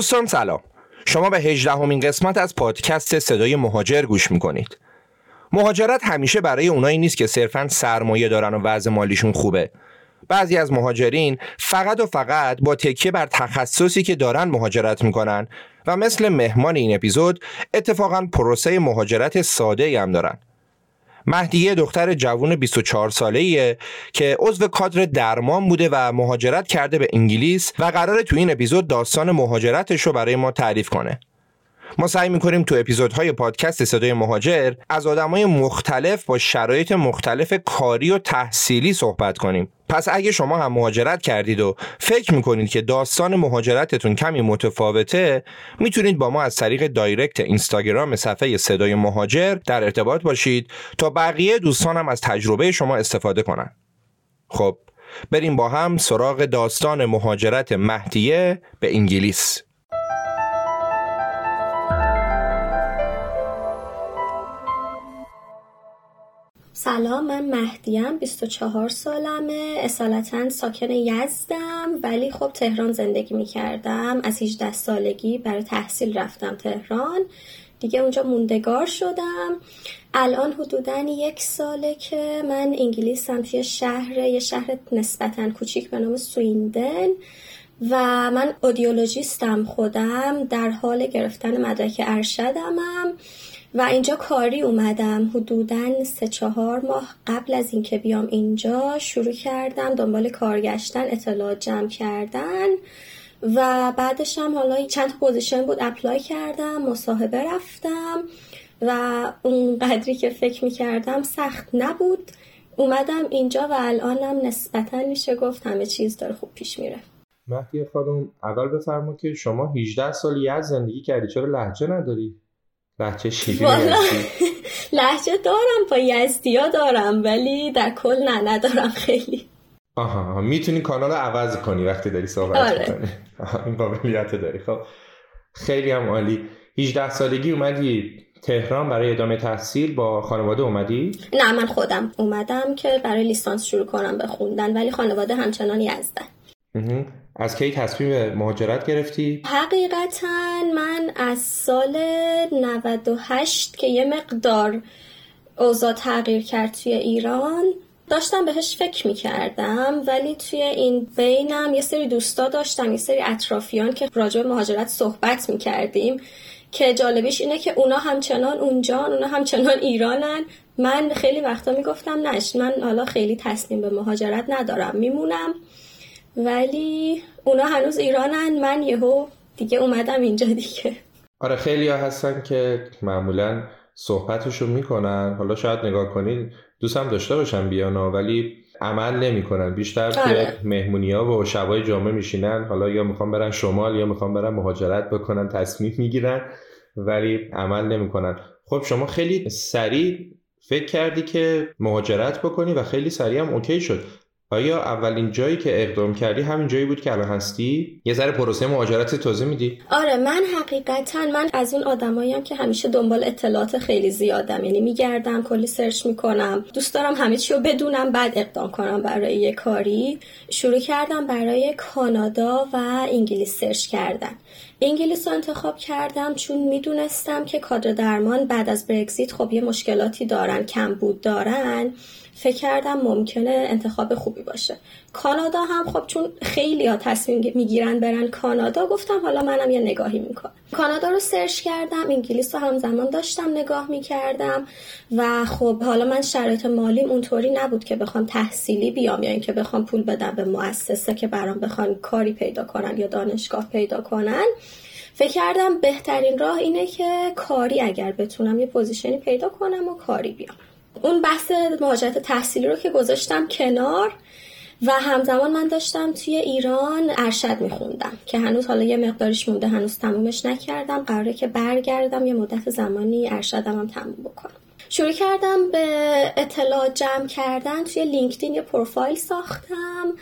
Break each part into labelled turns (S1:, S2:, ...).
S1: دوستان سلام. شما به هجدهمین قسمت از پادکست صدای مهاجر گوش می‌کنید. مهاجرت همیشه برای اونایی نیست که صرفا سرمایه دارن و وضع مالیشون خوبه. بعضی از مهاجرین فقط و فقط با تکیه بر تخصصی که دارن مهاجرت می‌کنن و مثل مهمان این اپیزود اتفاقا پروسه مهاجرت ساده هم دارن. مهدیه دختر جوون 24 ساله که عضو کادر درمان بوده و مهاجرت کرده به انگلیس و قراره تو این اپیزود داستان مهاجرتش رو برای ما تعریف کنه. ما سعی می‌کنیم تو اپیزودهای پادکست صدای مهاجر از آدمای مختلف با شرایط مختلف کاری و تحصیلی صحبت کنیم پس اگه شما هم مهاجرت کردید و فکر می‌کنید که داستان مهاجرتتون کمی متفاوته می‌تونید با ما از طریق دایرکت اینستاگرام صفحه صدای مهاجر در ارتباط باشید تا بقیه دوستانم از تجربه شما استفاده کنن. خب بریم با هم سراغ داستان مهاجرت مهدیه به انگلیس.
S2: سلام من مهدیم 24 سالمه. اصالتا ساکن یزدم ولی خب تهران زندگی می‌کردم. از 18 سالگی برای تحصیل رفتم تهران. دیگه اونجا موندگار شدم. الان حدودا یک ساله که من انگلیسم توی شهر یه شهر نسبتا کوچیک به نام سویندن. و من اودیولوژیستم خودم در حال گرفتن مدرک ارشدمم. و اینجا کاری اومدم. حدودا سه چهار ماه قبل از اینکه بیام اینجا شروع کردم دنبال کارگشتن اطلاعات جمع کردن و بعدش هم حالا چند position بود apply کردم مصاحبه رفتم و اون قدری که فکر می‌کردم سخت نبود. اومدم اینجا و الانم نسبتا میشه گفت همه چیز داره خوب پیش میره.
S1: مهدیه خانم اول بفرما که شما 18 سال یه زندگی کردی. چرا لهجه نداری؟ لحجه شیرین
S2: لحجه دارم با یزدی ها دارم ولی در کل نه ندارم خیلی.
S1: آها می‌تونی کانال عوض کنی وقتی داری صحبت آره. این قابلیت داری. خب خیلی هم عالی. 18 سالگی اومدی تهران برای ادامه تحصیل با خانواده اومدی؟
S2: نه من خودم اومدم که برای لیسانس شروع کنم بخوندن ولی خانواده همچنان یزدن.
S1: از کی تصمیم مهاجرت گرفتی؟
S2: حقیقتا من از سال 98 که یه مقدار اوضاع تغییر کرد توی ایران داشتم بهش فکر می‌کردم ولی توی این بینم یه سری دوستا داشتم یه سری اطرافیان که راجع به مهاجرت صحبت می‌کردیم که جالبیش اینه که اونا همچنان اونجان اونا همچنان ایرانن من خیلی وقتا می‌گفتم نش من حالا خیلی تسلیم به مهاجرت ندارم میمونم ولی اونا هنوز ایرانن من یهو دیگه اومدم اینجا دیگه.
S1: آره خیلی ها هستن که معمولا صحبتشو می‌کنن. حالا شاید نگاه کنید دوستم داشته باشن بیانا ولی عمل نمی‌کنن. بیشتر توی آره. مهمونی ها و شبای جامعه میشینن. حالا یا می‌خوان برن شمال یا می‌خوان برن مهاجرت بکنن تصمیم می‌گیرن ولی عمل نمی‌کنن. خب شما خیلی سریع فکر کردی که مهاجرت بکنی و خیلی سریع هم اوکی شد. آیا اولین جایی که اقدام کردی همین جایی بود که الان هستی؟ یه ذره پروسه مهاجرت توضیح میدی؟
S2: آره من حقیقتا من از اون آدماییم که همیشه دنبال اطلاعات خیلی زیادم. یعنی میگردم کلی سرچ می‌کنم. دوست دارم همه چی رو بدونم بعد اقدام کنم برای یه کاری. شروع کردم برای کانادا و انگلیس سرچ کردن. انگلیس رو انتخاب کردم چون می‌دونستم که کادر درمان بعد از برگزیت خب یه مشکلاتی دارن کم بود دارن. فکر کردم ممکنه انتخاب خوبی باشه. کانادا هم خب چون خیلی ها تصمیم می‌گیرن برن کانادا گفتم حالا منم یه نگاهی می‌کنم. کانادا رو search کردم انگلیس رو همزمان داشتم نگاه می‌کردم و خب حالا من شرایط مالیم اونطوری نبود که بخوام تحصیلی بیام یا اینکه بخوام پول بدم به مؤسسه که برام بخوان کاری پیدا کنن یا دانشگاه پیدا کنن. فکر کردم بهترین راه اینه که کاری اگر بتونم یه position ی پیدا کنم و کاری بیام. اون بحث مهاجرت تحصیلی رو که گذاشتم کنار و همزمان من داشتم توی ایران ارشد میخوندم که هنوز حالا یه مقدارش مونده هنوز تمومش نکردم. قراره که برگردم یه مدت زمانی ارشدم هم تموم بکنم. شروع کردم به اطلاع جمع کردن توی لینکدین یه پروفایل ساختم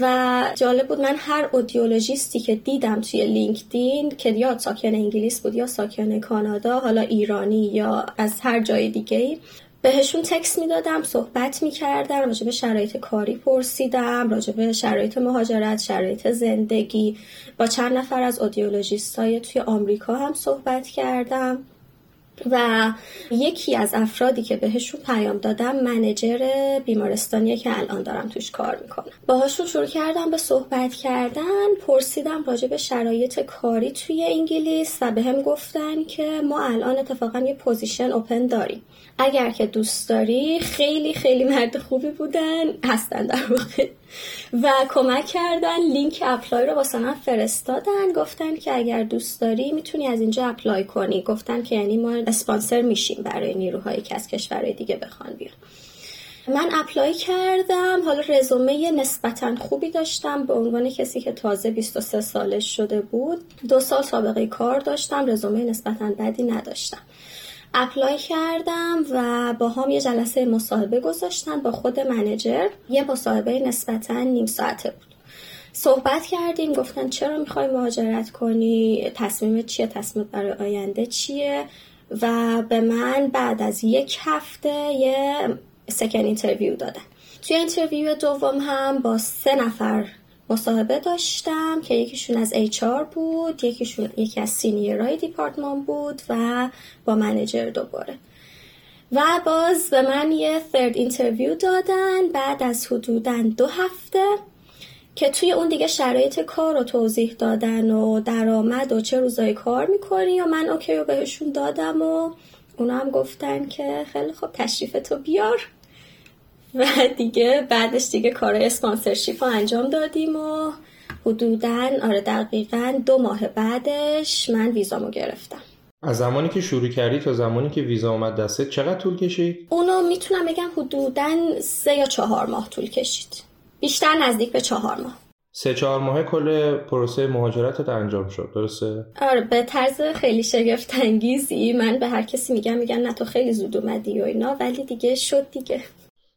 S2: و جالب بود من هر اودیولوژیستی که دیدم توی لینکدین که یا ساکن انگلیس بود یا ساکن کانادا حالا ایرانی یا از هر جای دیگه بهشون تکس می‌دادم صحبت می‌کردم راجع به شرایط کاری پرسیدم راجع به شرایط مهاجرت شرایط زندگی. با چند نفر از audiologist های توی آمریکا هم صحبت کردم. و یکی از افرادی که بهشون پیام دادم manager بیمارستانیه که الان دارم توش کار می‌کنم. باهاشون شروع کردم به صحبت کردن پرسیدم راجع به شرایط کاری توی انگلیس و بهم گفتن که ما الان اتفاقا یه position open داریم. اگر که دوست داری خیلی خیلی مرد خوبی بودن هستن در واقع. و کمک کردن لینک apply رو واسه من فرستادن. گفتن که اگر دوست داری می‌تونی از اینجا apply کنی. گفتن که یعنی ما اسپانسر میشیم برای نیروهایی که از کشورهای دیگه بخوان بیان. من apply کردم. حالا رزومه نسبتا خوبی داشتم. به عنوان کسی که تازه 23 سالش شده بود. دو سال سابقه کار داشتم. رزومه نسبتا بدی نداشتم. apply کردم و باهام یه جلسه مصاحبه گذاشتن با خود manager یه مصاحبه نسبتا نیم ساعته بود. صحبت کردیم گفتن چرا می‌خوای مهاجرت کنی؟ تصمیم چیه؟ تصمیم برای آینده چیه؟ و به من بعد از یک هفته یه second interview دادن. توی interview دوم هم با سه نفر مصاحبه داشتم که یکیشون از HR بود یکیشون یکی از senior های department بود و با manager دوباره. و باز به من یه third interview دادن بعد از حدودا دو هفته که توی اون دیگه شرایط کار رو توضیح دادن و درآمد و چه روزایی کار می‌کنی و من OK رو بهشون دادم و اونا هم گفتن که خیلی خوب تشریفتو بیار. و دیگه بعدش دیگه کار sponsorship رو انجام دادیم و حدودا آره دقیقا دو ماه بعدش من ویزامو گرفتم.
S1: از زمانی که شروع کردی تا زمانی که ویزا اومد دسته چقدر طول کشید؟
S2: اونو می‌تونم بگم حدودا سه یا چهار ماه طول کشید. بیشتر نزدیک به چهار ماه.
S1: سه چهار ماه کل پروسه مهاجرتت انجام شد درسته؟
S2: آره به طرز خیلی شگفت انگیزی من به هر کسی میگم میگن نه تو خیلی زود اومدی و اینا ولی دیگه شد دیگه.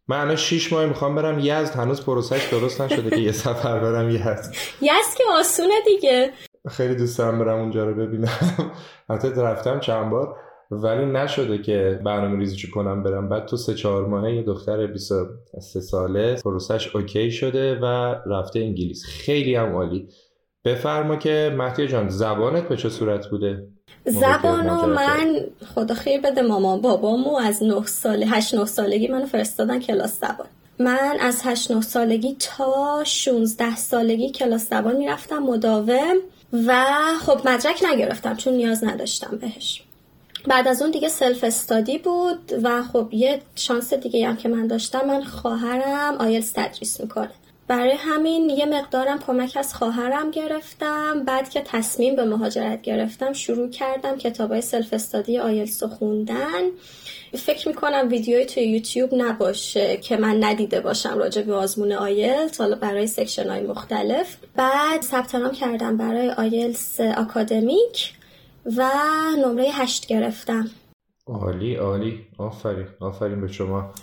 S1: من الان شیش ماه می‌خوام برم یزد. هنوز پروسش درست نشده که یه سفر برم یزد.
S2: یزد که آسونه دیگه.
S1: خیلی دوست دارم برم اونجا رو ببینم. حتی رفتم چند بار. ولی نشده که برنامه ریزی کنم برم. بعد تو سه چهار ماهه یه دختر 23 ساله پروسش اوکی شده و رفته انگلیس. خیلی هم عالی. بفرما که مهدی جان زبانت به چه صورت بوده؟
S2: زبانو من خدا خیر بده مامان. بابامو از 9 ساله 8 9 سالگی منو فرستادن کلاس زبان. من از 8 9 سالگی تا 16 سالگی کلاس زبان می‌رفتم مداوم. و خب مدرک نگرفتم چون نیاز نداشتم بهش. بعد از اون دیگه self study بود و خب یه شانس دیگه هم که من داشتم من خواهرم آیلز تدریس می‌کنه. برای همین یه مقدارم کمک از خواهرم گرفتم. بعد که تصمیم به مهاجرت گرفتم شروع کردم کتابای self study IELTS خوندن. فکر می‌کنم ویدیوی توی یوتیوب نباشه که من ندیده باشم راجع به آزمون آیلتس حالا برای section های مختلف. بعد ثبت نام کردم برای آیلتس آکادمیک و نمره هشت گرفتم.
S1: عالی عالی. آفرین آفرین به شما.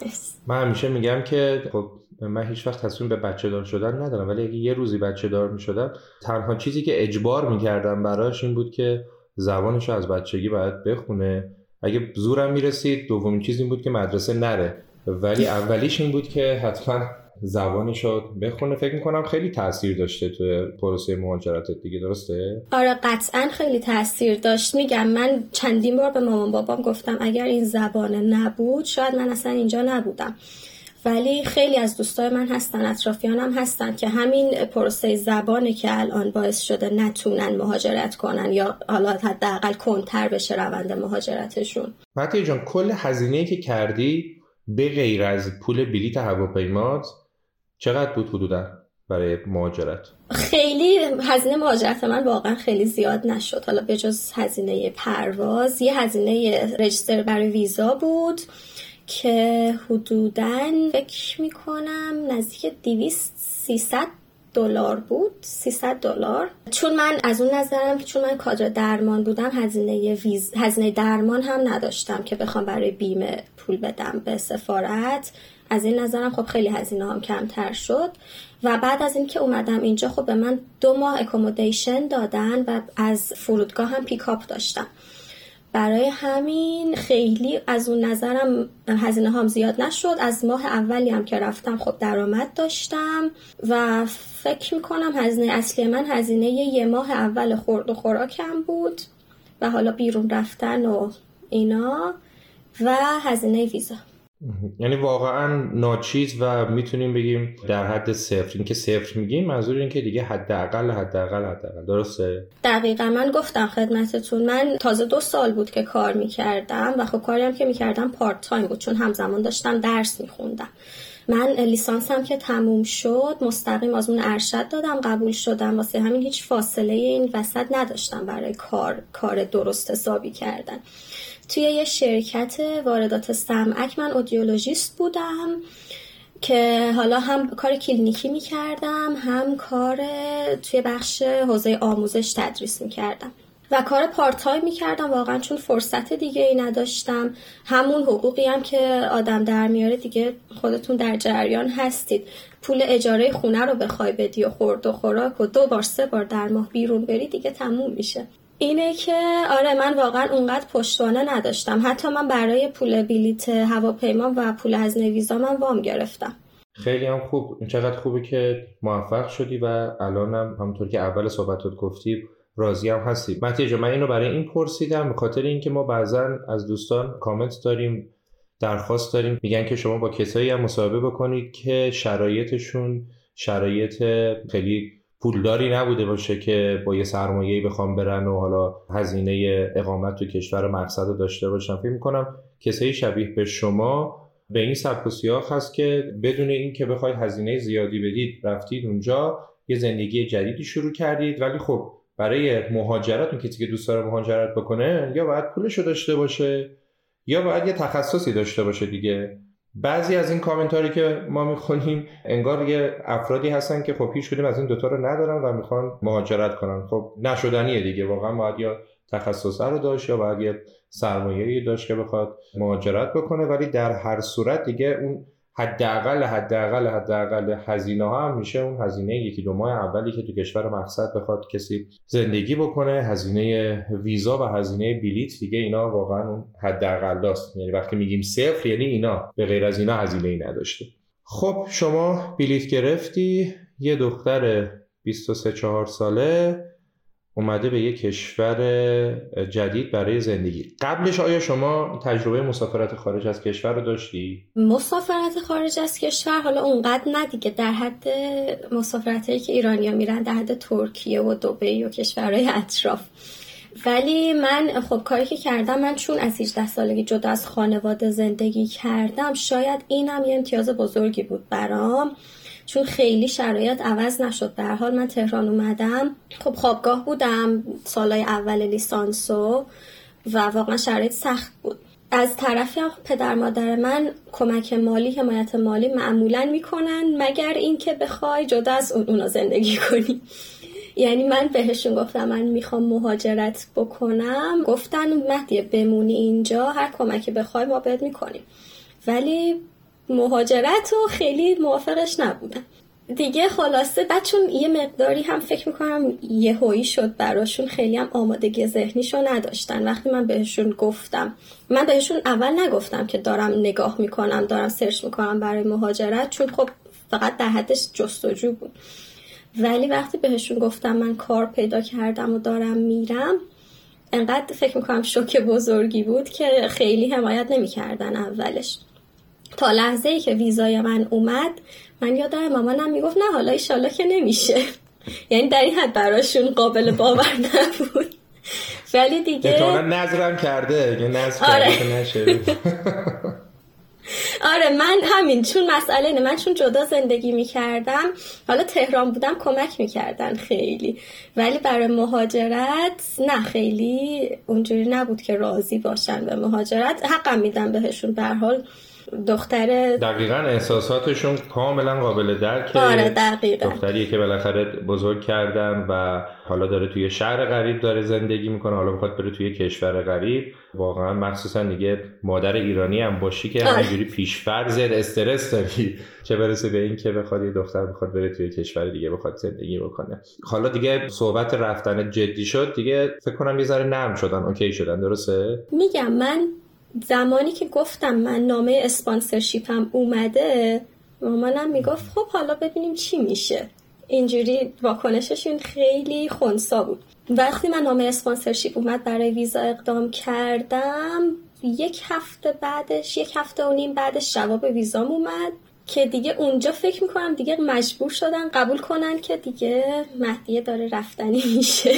S1: من همیشه میگم که خب من هیچ وقت تصمیم به بچه دار شدن ندارم ولی اگه یه روزی بچه دار می شدم تنها چیزی که اجبار می‌کردم براش این بود که زبانش از بچگی باید بخونه. اگه زورم می‌رسید دومین چیز این بود که مدرسه نره. ولی اولیش این بود که حتما زبانش رو بخونه. فکر می‌کنم خیلی تاثیر داشته تو پروسه مهاجرتت دیگه درسته؟
S2: آره قطعا خیلی تاثیر داشت. میگم من چندین بار به مامان بابام گفتم اگر این زبان نبود شاید من اصلا اینجا نبودم. ولی خیلی از دوستای من هستن اطرافیانم هستن که همین پروسه زبانه که الان باعث شده نتونن مهاجرت کنن یا حالا حداقل کنتر بشه روند مهاجرتشون.
S1: متی جان کل هزینه که کردی به غیر از پول بلیت هواپیمات چقدر بود حدودا برای مهاجرت؟
S2: خیلی هزینه مهاجرت من واقعا خیلی زیاد نشد. حالا به جز هزینه پرواز یه هزینه رجستر برای ویزا بود. که حدودا فکر می‌کنم نزدیک 200 300 دلار بود 300 دلار. چون من از اون نظرم چون من کادر درمان بودم هزینه ویز هزینه درمان هم نداشتم که بخوام برای بیمه پول بدم به سفارت. از این نظرم خب خیلی هزینه هم کمتر شد. و بعد از اینکه اومدم اینجا خب به من دو ماه اکومودیشن دادن و از فرودگاه هم پیکاپ داشتم. برای همین خیلی از اون نظرم هزینه هم زیاد نشد. از ماه اولی هم که رفتم خب درآمد داشتم و فکر می‌کنم هزینه اصلی من هزینه یه ماه اول خورد و خوراکم بود و حالا بیرون رفتن و اینا و هزینه ویزا.
S1: یعنی واقعا ناچیز و می‌تونیم بگیم در حد صفر. این که صفر میگیم منظور این که دیگه حداقل حداقل حداقل. درسته؟
S2: دقیقا. من گفتم خدمتتون من تازه دو سال بود که کار می‌کردم و خب کاری هم که می‌کردم پارت تایم بود چون همزمان داشتم درس میخوندم. من لیسانسم که تموم شد مستقیم از اون ارشد دادم قبول شدم. واسه همین هیچ فاصله این وسط نداشتم برای کار کار درست حسابی کردن. توی یه شرکت واردات سمعک من audiologist بودم که حالا هم کار کلینیکی می‌کردم هم کار توی بخش حوزه آموزش تدریس می‌کردم و کار part-time می‌کردم. واقعا چون فرصت دیگه ای نداشتم. همون حقوقی هم که آدم در میاره دیگه خودتون در جریان هستید. پول اجاره خونه رو بخوای بدی و خورد و خوراک و دو بار سه بار در ماه بیرون بری دیگه تموم میشه. اینه که آره من واقعا اونقدر پشتوانه نداشتم. حتی من برای پول بلیت هواپیما و پول هزینه ویزا من وام گرفتم.
S1: خیلی هم خوب. چقدر خوبه که موفق شدی و الانم همونطور که اول صحبتات گفتی راضی هم هستی. متیجا من اینو برای این پرسیدم به خاطر اینکه ما بعضا از دوستان کامنت داریم درخواست داریم. میگن که شما با کسایی هم مصاحبه بکنید که شرایطشون شرایط خیلی پولداری نبوده باشه که با یه سرمایه‌ای بخوام برن و حالا هزینه اقامت تو کشور مقصد داشته باشن. فکر می‌کنم کسایی شبیه به شما به این سبک و سیاق هست که بدون این که بخواید هزینه زیادی بدید رفتید اونجا یه زندگی جدیدی شروع کردید. ولی خب برای مهاجرت اون کسی که دوست داره مهاجرت بکنه یا باید پولش داشته باشه یا باید یه تخصصی داشته باشه دیگه. بعضی از این کامنتاری که ما می‌خونیم انگار یه افرادی هستن که خب هیچ کدوم از این دوتا رو ندارن و می‌خوان مهاجرت کنن. خب نشدنیه دیگه. واقعا باید یا تخصص رو داشت یا باید یه سرمایه داشت که بخواد مهاجرت بکنه ولی در هر صورت دیگه اون حداقل حداقل حداقل هزینه ها هم میشه اون هزینه یکی دو ماه اولی که تو کشور مقصد بخواد کسی زندگی بکنه هزینه ویزا و هزینه بلیت دیگه اینا واقعا اون حداقل داست. یعنی وقتی میگیم صفر یعنی اینا. به غیر از اینا هزینه ای نداشته. خب شما بلیت گرفتی. یه دختر 23 4 ساله. اومده به یک کشور جدید برای زندگی. قبلش آیا شما تجربه مسافرت خارج از کشور رو داشتی؟
S2: مسافرت خارج از کشور حالا اونقدر نه دیگه در حد مسافرت که ایرانیا میرن در حد ترکیه و دبی و کشورهای اطراف. ولی من خب کاری که کردم من چون از 18 سالگی جدا از خانواده زندگی کردم شاید اینم یه امتیاز بزرگی بود برام. چون خیلی شرایط عوض نشد. در حال من تهران اومدم. خب خوابگاه بودم سالای اول لیسانسو و واقعا شرایط سخت بود. از طرفی هم پدر مادر من کمک مالی حمایت مالی معمولا می‌کنن مگر اینکه بخوای جدا از اون اونا زندگی کنی. یعنی من بهشون گفتم من می‌خوام مهاجرت بکنم. گفتن مهدی بمونی اینجا هر کمکی بخوای ما بهت می‌کنیم. ولی مهاجرت و خیلی موافقش نبودم. دیگه خلاصه بعد یه مقداری هم فکر می‌کنم یه شد براشون خیلی هم آمادگی ذهنیشو نداشتن. وقتی من بهشون گفتم من بهشون اول نگفتم که دارم نگاه می‌کنم دارم سرچ می‌کنم برای مهاجرت چون خب فقط در حدش جستجو بود. ولی وقتی بهشون گفتم من کار پیدا کردم و دارم میرم انقدر فکر می‌کنم شوک بزرگی بود که خیلی حمایت نمی‌کردن اولش. تا لحظه ای که ویزای من اومد من یادم مامانم می‌گفت نه حالا ایشالله که نمیشه. یعنی در این حد براشون قابل باور نبود. ولی دیگه
S1: احتمالا نظرم کرده یه نظر آره. نشه.
S2: آره من همین چون مسئله اینه من چون جدا زندگی می‌کردم حالا تهران بودم کمک می‌کردن خیلی. ولی برای مهاجرت نه خیلی اونجوری نبود که راضی باشن به مهاجرت. حقم میدم بهشون به حال. دختر
S1: دقیقا احساساتشون کاملا قابل درکه.
S2: آره دقیقا.
S1: دختریه که بالاخره بزرگ کردن و حالا داره توی شهر غریب داره زندگی می‌کنه حالا بخواد بره توی کشور غریب. واقعا مخصوصا دیگه مادر ایرانی هم باشی که
S2: آره.
S1: همینجوری پیشفرز استرس داری. چه برسه به این که بخواد یه دختر بخواد بره توی کشور دیگه بخواد زندگی بکنه. حالا دیگه صحبت رفتن جدی شد دیگه فکر کنم یه ذره نرم شدن اوکی شدن درسته؟
S2: میگم من زمانی که گفتم من نامه اسپانسرشیپم اومده مامانم می‌گفت خب حالا ببینیم چی میشه. اینجوری واکنششون خیلی خونسا بود. وقتی من نامه اسپانسرشیپ اومد برای ویزا اقدام کردم یک هفته بعدش یک هفته و نیم بعدش جواب ویزام اومد که دیگه اونجا فکر می‌کنم دیگه مجبور شدن قبول کنن که دیگه مهدیه داره رفتنی میشه.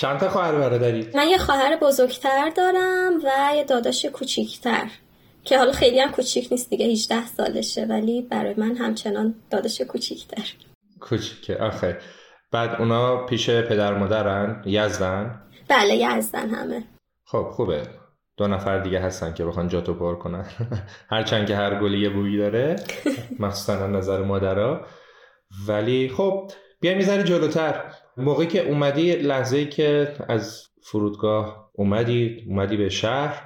S1: چند تا خواهر برادری؟
S2: من یه خواهر بزرگتر دارم و یه داداش کوچیکتر که حالا خیلی هم کوچیک نیست دیگه 18 سالشه ولی برای من همچنان داداش کوچیکتر.
S1: کوچیکه. آخه. بعد اونا پیش پدر مادرن؟ یزدن؟
S2: بله یزدن همه.
S1: خب خوبه. دو نفر دیگه هستن که بخوان جاتو پر کنن. هرچند که هر گلی یه بویی داره مخصوصا نظر مادرها ولی خب بیا می‌ذاری جلوتر. موقعی که اومدی لحظه ای که از فرودگاه اومدی اومدی به شهر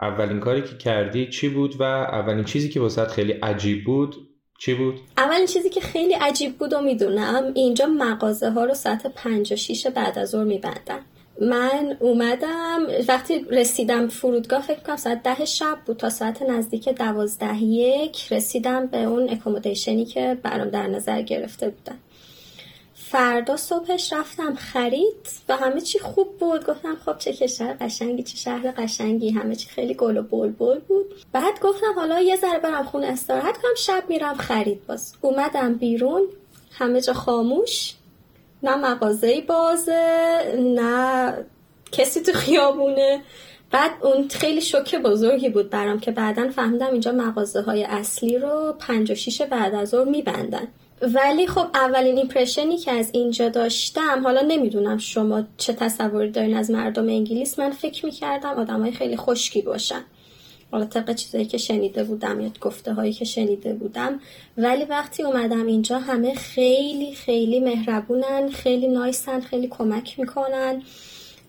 S1: اولین کاری که کردی چی بود و اولین چیزی که واسه خیلی عجیب بود چی بود؟
S2: اولین چیزی که خیلی عجیب بود و می‌دونم اینجا مغازه ها رو ساعت پنج و شیش بعد از ظهر میبندن من اومدم وقتی رسیدم فرودگاه فکر کنم ساعت ده شب بود تا ساعت نزدیک دوازده یک رسیدم به اون اکومودیشنی که برام در نظر گرفته بودن فردا صبحش رفتم خرید و همه چی خوب بود. گفتم خب چه کشور قشنگی چه شهر قشنگی. همه چی خیلی گل و بلبل بود. بعد گفتم حالا یه ذره برم خونه استراحت کنم شب میرم خرید باز. اومدم بیرون همه جا خاموش. نه مغازه بازه نه کسی تو خیابونه. بعد اون خیلی شوکه بزرگی بود برام که بعدا فهمیدم اینجا مغازه های اصلی رو پنج و شیش بعد از ظهر میبندن. ولی خب اولین ایمپرشنی که از اینجا داشتم حالا نمی‌دونم شما چه تصوری دارین از مردم انگلیس. من فکر می‌کردم آدم های خیلی خشکی باشن. حالا طبق چیزایی که شنیده بودم یا گفته هایی که شنیده بودم. ولی وقتی اومدم اینجا همه خیلی خیلی مهربونن خیلی نایسن خیلی کمک می‌کنن.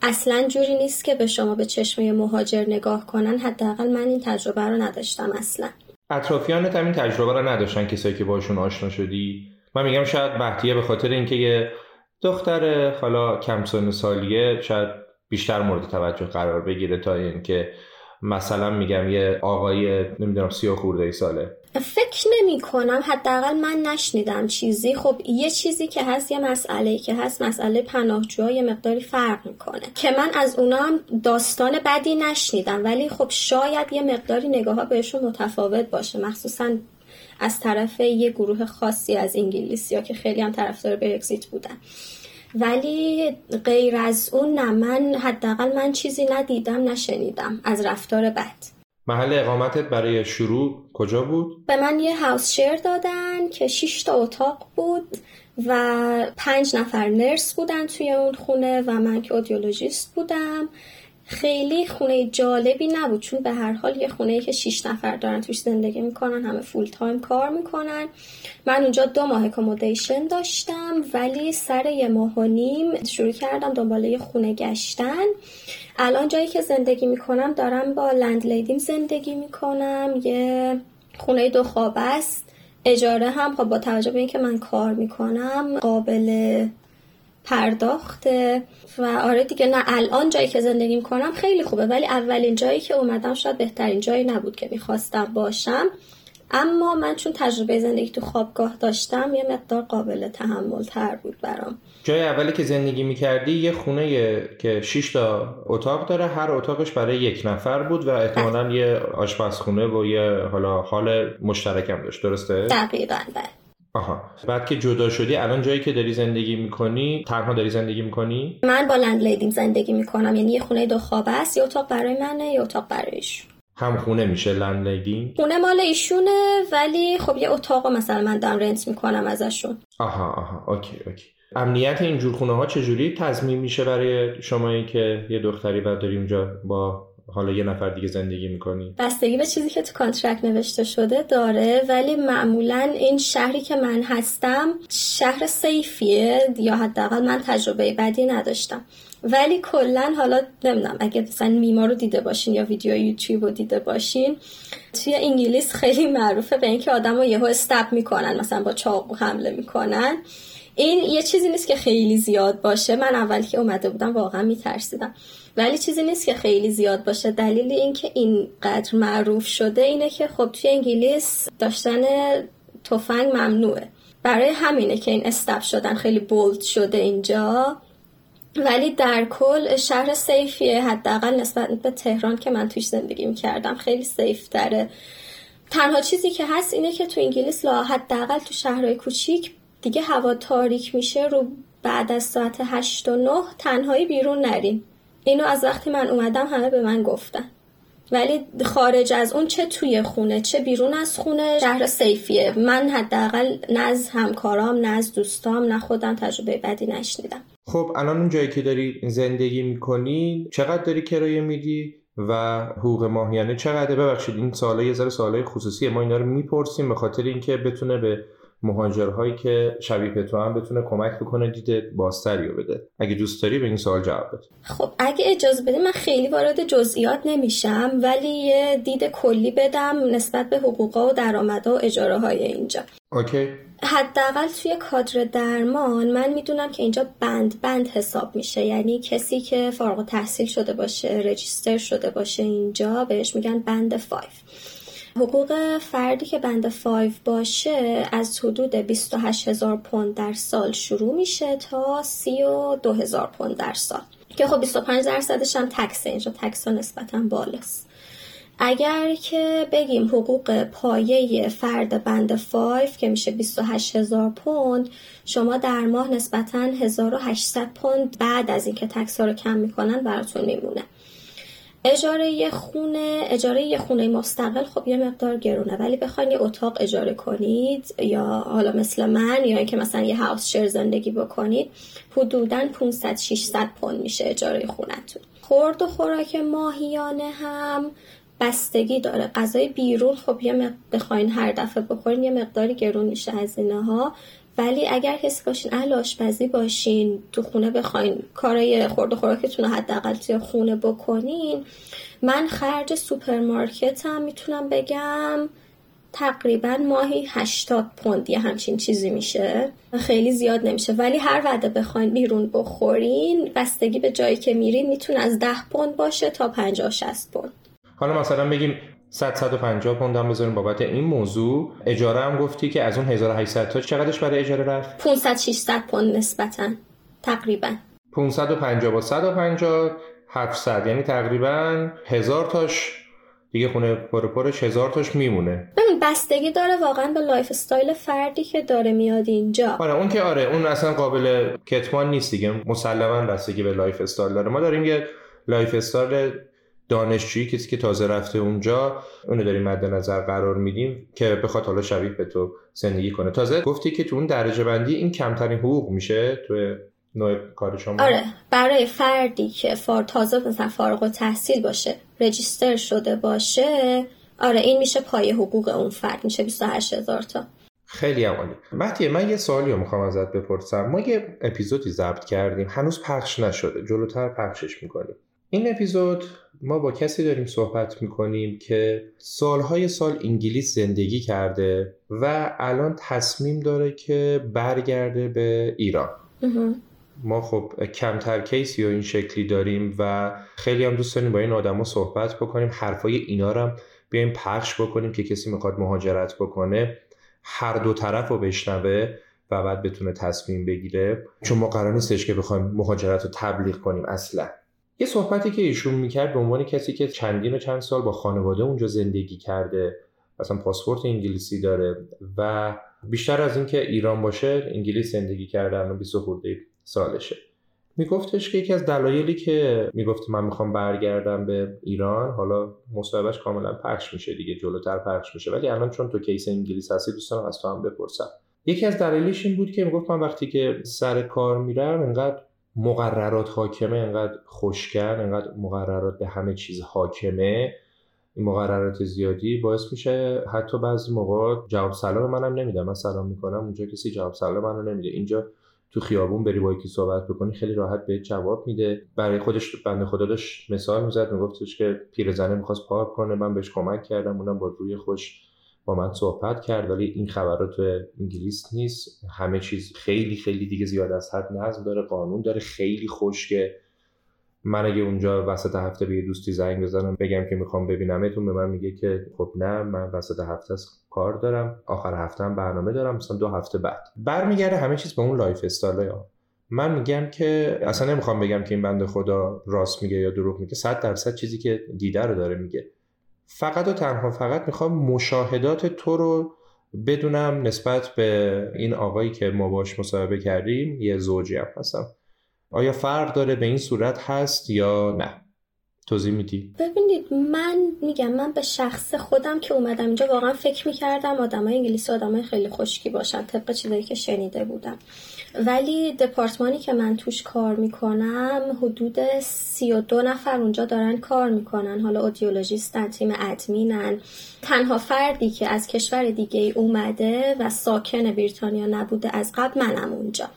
S2: اصلا جوری نیست که به شما به چشم مهاجر نگاه کنن. حداقل من این تجربه رو نداشتم اصلا.
S1: اطرافیانت همین تجربه رو نداشتن کسایی که باشون آشنا شدی؟ من میگم شاید بحتیه به خاطر اینکه یه دختر حالا کم سن سالیه شاید بیشتر مورد توجه قرار بگیره تا اینکه مثلا میگم یه آقای نمی‌دونم سی و خورده ساله.
S2: فکر نمی کنم حداقل من نشنیدم چیزی. خب یه چیزی که هست یه مسئله که هست مسئله پناهجوها یه مقداری فرق می‌کنه. که من از اونا هم داستان بدی نشنیدم. ولی خب شاید یه مقداری نگاه ها بهشون متفاوت باشه. مخصوصا از طرف یه گروه خاصی از انگلیسی ها که خیلی هم طرفدار برگزیت بودن. ولی غیر از اون نه من حداقل من چیزی ندیدم نشنیدم از رفتار بد
S1: محل اقامتت برای شروع کجا بود؟
S2: به من یه house share دادن که 6 تا اتاق بود و پنج نفر nurse بودن توی اون خونه و من که audiologist بودم خیلی خونه جالبی نبود چون به هر حال یه خونه که 6 نفر دارن توش زندگی می‌کنن همه full-time کار می‌کنن. من اونجا دو ماه اکومودیشن داشتم ولی سر یه ماه و نیم شروع کردم دنباله یه خونه گشتن. الان جایی که زندگی می‌کنم دارم با لند لیدیم زندگی می‌کنم یه خونه دو خواب است. اجاره هم خب با توجه به اینکه من کار می‌کنم قابل پرداخته و آره دیگه نه الان جایی که زندگی می‌کنم خیلی خوبه ولی اولین جایی که اومدم شاید بهترین جایی نبود که می‌خواستم باشم. اما من چون تجربه زندگی تو خوابگاه داشتم یه مقدار قابل تحمل تر بود برام.
S1: جای اولی که زندگی می‌کردی یه خونه که 6 تا اتاق داره هر اتاقش برای یک نفر بود و احتمالا یه آشپزخونه و یه حالا حال مشترکم داشت درسته؟
S2: دقیقا بله.
S1: آها. بعد که جدا شدی الان جایی که داری زندگی می‌کنی تنها داری زندگی می‌کنی؟
S2: من با لند لیدیم زندگی می‌کنم. یعنی یه خونه دو خوابه است یه اتاق برای منه یه اتاق برای ایشون.
S1: هم خونه میشه landlady
S2: خونه مال ایشونه ولی خب یه اتاق مثلا من دارم rent می‌کنم ازشون.
S1: آها آها. OK OK. امنیت اینجور خونه ها چجوری تضمین میشه برای شما که یه دختری بعد داری اونجا با حالا یه نفر دیگه زندگی می‌کنی.
S2: بستگی به چیزی که تو contract نوشته شده داره ولی معمولا این شهری که من هستم شهر safe یه یا حداقل من تجربه بدی نداشتم. ولی کلا حالا نمی‌دونم اگه مثلا میما رو دیده باشین یا ویدیو یوتیوب رو دیده باشین توی انگلیس خیلی معروفه به اینکه آدم رو یهو استپ می‌کنن مثلا با چاقو حمله می‌کنن. این یه چیزی نیست که خیلی زیاد باشه. من اول که اومده بودم واقعا میترسیدم. ولی چیزی نیست که خیلی زیاد باشه. دلیل اینکه اینقدر معروف شده اینه که خب توی انگلیس داشتن تفنگ ممنوعه. برای همینه که این استپ شدن خیلی بولد شده اینجا. ولی در کل شهر سیفیه. حداقل نسبت به تهران که من توش زندگی می‌کردم خیلی سیف داره تنها چیزی که هست اینه که تو انگلیس لا حداقل تو شهرهای کوچیک دیگه هوا تاریک میشه. رو بعد از ساعت هشت و نه تنهایی بیرون نرین اینو از وقتی من اومدم همه به من گفتن. ولی خارج از اون چه توی خونه چه بیرون از خونه شهر سیفیه. من حداقل نه از همکارام نه از دوستام نه خودم تجربه بدی نشنیدم.
S1: خب الان اون جایی که داری زندگی می‌کنی چقدر داری کرایه میدی و حقوق ماهیانه چقدر ببخشید این سوالای یه ذره سوالای خصوصیه. ما اینا رو می‌پرسیم به خاطر اینکه بتونه به مهاجرهایی که شبیه تو هم بتونه کمک بکنه دید بازتری رو بده. اگه دوست داری به این سوال جواب بده.
S2: خب اگه اجازه بدی من خیلی وارد جزئیات نمیشم ولی یه دید کلی بدم نسبت به حقوقا و درآمدها و اجاره های اینجا.
S1: اوکی.
S2: حداقل توی کادر درمان من می‌دونم که اینجا بند بند حساب میشه. یعنی کسی که فارغ تحصیل شده باشه رجیستر شده باشه اینجا بهش میگن بند 5 حقوق فردی که بند 5 باشه از حدود 28 هزار پوند در سال شروع میشه تا 32 هزار پوند در سال. که خب 25 درصدش هم تکسه اینجا تکس نسبتا بالاست. اگر که بگیم حقوق پایه فرد بند 5 که میشه 28 هزار پوند شما در ماه نسبتا 1800 پوند بعد از اینکه تکس ها رو کم می‌کنن براتون میمونه. اجاره خونه اجاره یه خونه مستقل خب یه مقدار گرونه. ولی بخواین یه اتاق اجاره کنید یا حالا مثل من یا اینکه مثلا یه هاوس شیر زندگی بکنید حدودا 500 600 پوند میشه اجاره خونتون. خورد و خوراک ماهیانه هم بستگی داره. غذای بیرون خب یه بخواین هر دفعه بخورین یه مقداری گرون میشه هزینه ها ولی اگر کسی باشین اهل آشپزی باشین تو خونه بخواین کارای خورد و خوراکتون رو حداقل توی خونه بکنین. من خرج سوپرمارکت هم می‌تونم بگم تقریبا ماهی 80 پوند یه همچین چیزی میشه. خیلی زیاد نمیشه. ولی هر وعده بخواین بیرون بخورین بستگی به جایی که میرین می‌تونه از 10 پوند باشه تا 50 60 پوند.
S1: حالا مثلا بگیم 100 150 پوند هم بذاریم بابت این موضوع. اجاره هم گفتی که از اون 1800 تا چقدرش برای اجاره رفت؟
S2: 500 600 پوند نسبتا تقریبا.
S1: 550 با 150 700 یعنی تقریبا هزار تاش. دیگه خونه پر پرش هزار تاش میمونه.
S2: ببین بستگی داره واقعا به lifestyle فردی که داره میاد اینجا.
S1: آره اون که آره اون اصلا قابل کتمان نیست دیگه. مسلما بستگی به lifestyle داره. ما داریم یه lifestyle دانشجویی کسی که تازه رفته اونجا اونو داریم مد نظر قرار میدیم که بخواد حالا شبیه به تو زندگی کنه. تازه گفتی که تو اون درجه بندی این کمترین حقوق میشه تو نوع کار شما؟
S2: آره برای فردی که فار تازه مثلا فارغ تحصیل باشه register شده باشه آره این میشه پایه حقوق اون فرد. میشه 28 هزار تا.
S1: خیلی عالی. مهدیه من یه سوالی رو می‌خوام ازت بپرسم. ما یه اپیزودی ضبط کردیم هنوز پخش نشده جلوتر پخشش می‌کنیم. این اپیزود ما با کسی داریم صحبت می‌کنیم که سالهای سال انگلیس زندگی کرده و الان تصمیم داره که برگرده به ایران. ما خب کمتر کیسی و این شکلی داریم و خیلی هم دوست داریم با این آدما صحبت بکنیم. حرفای اینا رو هم بیایم پخش بکنیم که کسی می‌خواد مهاجرت بکنه. هر دو طرف رو بشنوه و بعد بتونه تصمیم بگیره. چون ما قرار نیستش که بخوایم مهاجرت رو تبلیغ کنیم اصلا. یه صحبتی که ایشون می‌کرد به عنوان کسی که چندین و چند سال با خانواده اونجا زندگی کرده اصلا پاسپورت انگلیسی داره و بیشتر از اینکه ایران باشه انگلیس زندگی کرده الان 20 خورده سالشه. میگفتش که یکی از دلایلی که می‌گفت من می‌خوام برگردم به ایران حالا مصاحبهش کاملا پخش میشه دیگه جلوتر پخش میشه ولی الان چون تو کیس انگلیس هستی دوستان از تو هم بپرسم. یکی از دلایلش این بود که می‌گفت من وقتی که سر کار میرم انقدر مقررات حاکمه انقدر خوشگل انقدر مقررات به همه چیز حاکمه. این مقررات زیادی باعث میشه حتی بعضی موقع جواب سلام منم نمیدم. من سلام می‌کنم اونجا کسی جواب سلام منو نمیده. اینجا تو خیابون بری با یکی صحبت بکنی خیلی راحت به جواب میده. برای خودش بنده خدا داشت مثال می‌زد میگفتش که پیرزنه می‌خواست پارک کنه. من بهش کمک کردم اونم با روی خوش با من صحبت کرد ولی این خبرات تو انگلیس نیست. همه چیز خیلی خیلی دیگه زیاد از حد نظم داره قانون داره. خیلی خشکه من اگه اونجا وسط هفته به یه دوستی زنگ بزنم بگم که می‌خوام ببینمتون به من میگه که خب نه من وسط هفته از کار دارم. آخر هفته هم برنامه دارم مثلا دو هفته بعد. برمیگرده همه چیز به اون lifestyle من میگم که اصلا نمی‌خوام بگم که این بنده خدا راست میگه یا دروغ میگه. صد درصد چیزی که دیده رو داره میگه. فقط و تنها فقط می‌خوام مشاهدات تو رو بدونم نسبت به این آقایی که ما باش مصاحبه کردیم یه زوجی هم هستم. آیا فرق داره به این صورت هست یا نه؟ توضیح میدی؟
S2: ببینید من میگم من به شخص خودم که اومدم اینجا واقعا فکر می‌کردم آدمای انگلیسی آدمای خیلی خشکی باشن طبق چیزایی که شنیده بودم. ولی دپارتمانی که من توش کار می‌کنم حدود سی و دو نفر اونجا دارن کار می‌کنن. حالا اودیولوژیستن تیم ادمینن تنها فردی که از کشور دیگه اومده و ساکن بریتانیا نبوده از قبل منم اونجا.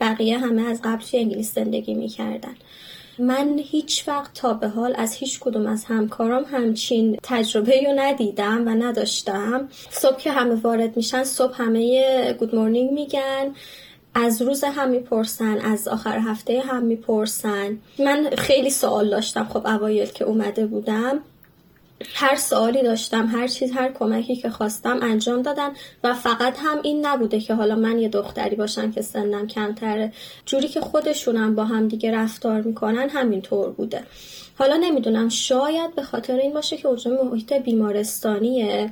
S2: بقیه همه از قبل توی انگلیس زندگی می‌کردن. من هیچ وقت تا به حال از هیچ کدوم از همکارام همچین تجربه رو ندیدم و نداشتم. صبح که همه وارد میشن صبح همه گود مورنینگ میگن. از روز هم می‌پرسن از آخر هفته هم می‌پرسن. من خیلی سوال داشتم خب اوایل که اومده بودم. هر سوالی داشتم هر چیز هر کمکی که خواستم انجام دادم و فقط هم این نبوده که حالا من یه دختری باشم که سنم کمتره. جوری که خودشونم با هم دیگه رفتار می‌کنن همینطور بوده. حالا نمی‌دونم شاید به خاطر این باشه که اونجا محیط بیمارستانیه.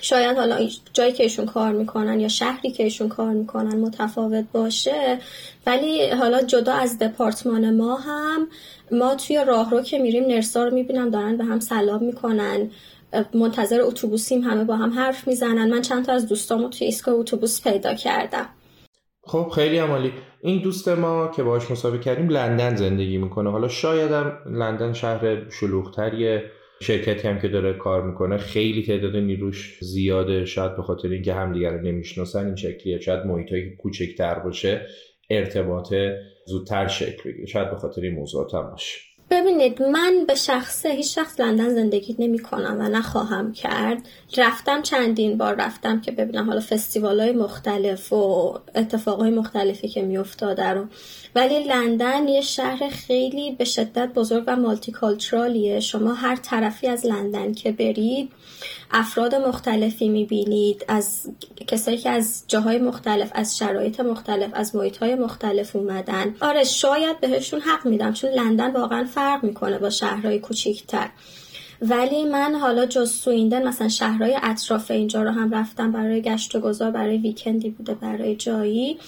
S2: شاید حالا جایی که ایشون کار می‌کنن یا شهری که ایشون کار می‌کنن متفاوت باشه ولی حالا جدا از دپارتمان ما هم ما توی راهرو که میریم نرسا رو می‌بینم دارن به هم سلام می‌کنن. منتظر اتوبوسیم همه با هم حرف می‌زنن. من چند تا از دوستامو توی ایستگاه اتوبوس پیدا کردم.
S1: خب خیلی عمالی. این دوست ما که باهاش مسابقه کردیم لندن زندگی می‌کنه. حالا شایدم لندن شهر شلوغتریه. شرکتی هم که داره کار می‌کنه خیلی تعداد نیروش زیاده. شاید به خاطر اینکه همدیگه رو نمی‌شناسن این شکلیه. شاید محیطایی کوچکتر باشه ارتباط زودتر شکل بگیره. شاید به خاطر این موضوعات هم باشه.
S2: ببینید من به شخصه هیچ شخص لندن زندگی نمی کنم و نخواهم کرد. رفتم چندین بار رفتم که ببینم حالا فستیوال های مختلف و اتفاق های مختلفی که می افتاده رو. ولی لندن یه شهر خیلی به شدت بزرگ و مالتی کالچرالیه شما هر طرفی از لندن که برید افراد مختلفی می‌بینید از کسایی که از جاهای مختلف از شرایط مختلف از های مختلف اومدن. آره شاید بهشون حق میدم چون لندن واقعا فرق می‌کنه با شهرهای کوچیکتر. ولی من حالا جز سویندن مثلا شهرهای اطراف اینجا رو هم رفتم برای گشت و گذار برای ویکندی بوده برای جایی.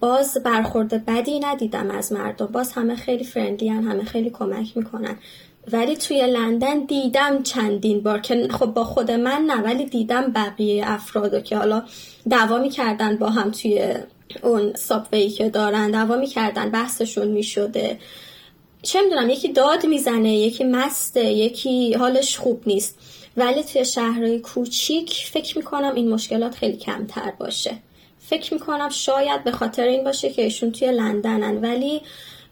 S2: باز برخورد بدی ندیدم از مردم. باز همه خیلی فرندی هم همه خیلی کمک می‌کنن. ولی توی لندن دیدم چندین بار که خب با خود من نه ولی دیدم بقیه افرادو که حالا دعوا می‌کردن با هم توی اون سابوی که دارن دعوا می‌کردن بحثشون می‌شده. چه می‌دونم یکی داد می‌زنه یکی مسته یکی حالش خوب نیست. ولی توی شهرهای کوچیک فکر می‌کنم این مشکلات خیلی کمتر باشه. فکر می‌کنم شاید به خاطر این باشه که ایشون توی لندنن. ولی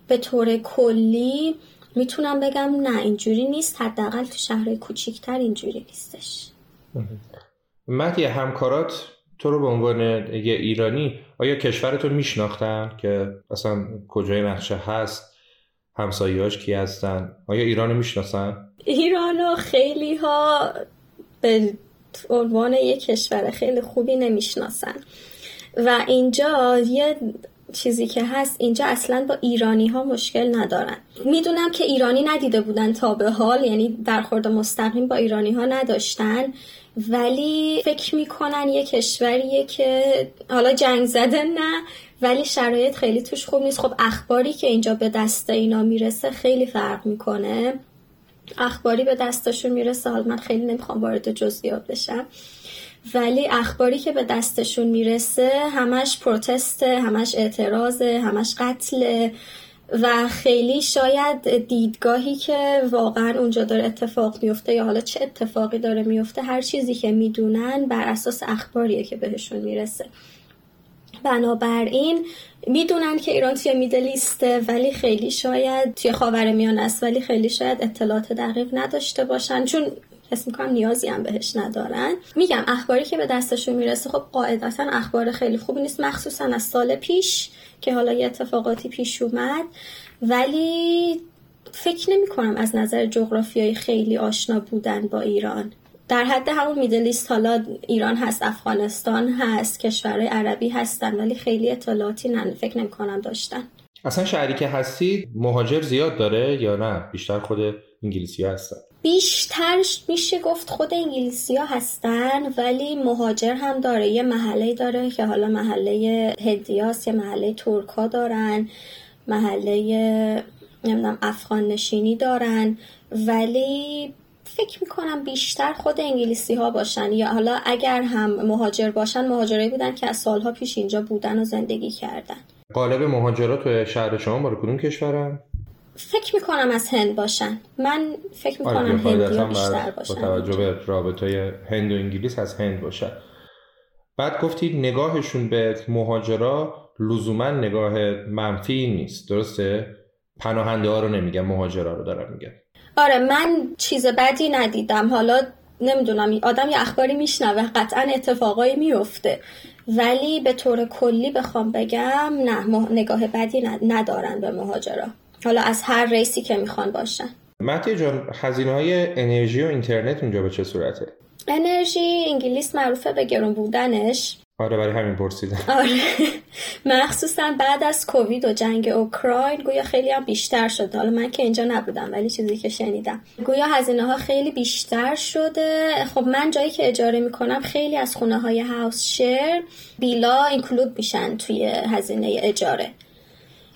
S2: به طور کلی می‌تونم بگم نه اینجوری نیست. حداقل تو شهرهای کوچیکتر اینجوری نیستش.
S1: مهدی همکارات تو رو به عنوان یه ایرانی آیا کشورتو میشناختن که اصلا کجای نقشه هست؟ همسایهاش کی هستن؟ آیا ایرانو می‌شناسن؟
S2: ایرانو خیلی ها به عنوان یه کشور خیلی خوبی نمی‌شناسن. و اینجا یه چیزی که هست اینجا اصلا با ایرانی ها مشکل ندارن. می‌دونم که ایرانی ندیده بودن تا به حال یعنی برخورد مستقیم با ایرانی ها نداشتن. ولی فکر می‌کنن یه کشوریه که حالا جنگ زده نه. ولی شرایط خیلی توش خوب نیست. خب اخباری که اینجا به دست اینا می‌رسه خیلی فرق می‌کنه. اخباری به دستشون می‌رسه. حالا من خیلی نمی‌خوام وارد جزئیات بشم. ولی اخباری که به دستشون می‌رسه همش پروتسته همش اعتراضه همش قتل و خیلی شاید دیدگاهی که واقعا اونجا داره اتفاق میفته یا حالا چه اتفاقی داره میفته هر چیزی که می‌دونن بر اساس اخباریه که بهشون می‌رسه. بنابراین می‌دونن که ایران توی میدلیسته ولی خیلی شاید توی خاور میان است ولی خیلی شاید اطلاعات دقیق نداشته باشن. چون حس می‌کنم نیازی هم بهش ندارن. میگم اخباری که به دستشون می‌رسه خب قاعدتا اخبار خیلی خوبی نیست مخصوصا از سال پیش که حالا یه اتفاقاتی پیش اومد. ولی فکر نمی کنم از نظر جغرافیایی خیلی آشنا بودن با ایران. در حد همون میدلیست حالا ایران هست افغانستان هست کشورهای عربی هستن ولی خیلی اطلاعاتی نه فکر نمی کنم داشتن.
S1: اصلا شهری که هستی مهاجر زیاد داره یا نه؟ بیشتر خود انگلیسی هستن.
S2: بیشتر میشه گفت خود انگلیسی ها هستن ولی مهاجر هم داره. یه محله داره که حالا محله هدیاس یه محله ترکا دارن محله نمی‌دونم افغان نشینی دارن. ولی فکر می‌کنم بیشتر خود انگلیسی ها باشن. یا حالا اگر هم مهاجر باشن مهاجرایی بودن که از سالها پیش اینجا بودن و زندگی کردن.
S1: قالب مهاجرات تو شهر شما باره کدوم کشورن؟
S2: فکر می‌کنم از هند باشن. من فکر آره، می‌کنم هندی بیشتر باشن.
S1: با توجه به رابطه هند و انگلیس از هند باشن. بعد گفتید نگاهشون به مهاجرا لزوما نگاه منفی نیست. درسته؟ پناهنده ها رو نمیگم مهاجرا رو دارم میگم
S2: آره من چیز بدی ندیدم. حالا نمی‌دونم آدم یه اخباری میشنوه قطعا اتفاقایی میفته ولی به طور کلی بخوام بگم نه نگاه بدی ندارن به مهاجرا. حالا از هر ریسی که می‌خوان باشن
S1: مهدی جان هزینه های انرژی و اینترنت اونجا به چه صورته؟
S2: انرژی انگلیس معروفه به گرون بودنش.
S1: آره برای همین پرسیدم.
S2: آره. مخصوصا بعد از کووید و جنگ اوکراین گویا خیلی هم بیشتر شده. حالا من که اینجا نبودم ولی چیزی که شنیدم. گویا هزینه ها خیلی بیشتر شده. خب من جایی که اجاره می‌کنم خیلی از خونه های هاوس شیر بیلا اینکلود میشن توی هزینه اجاره.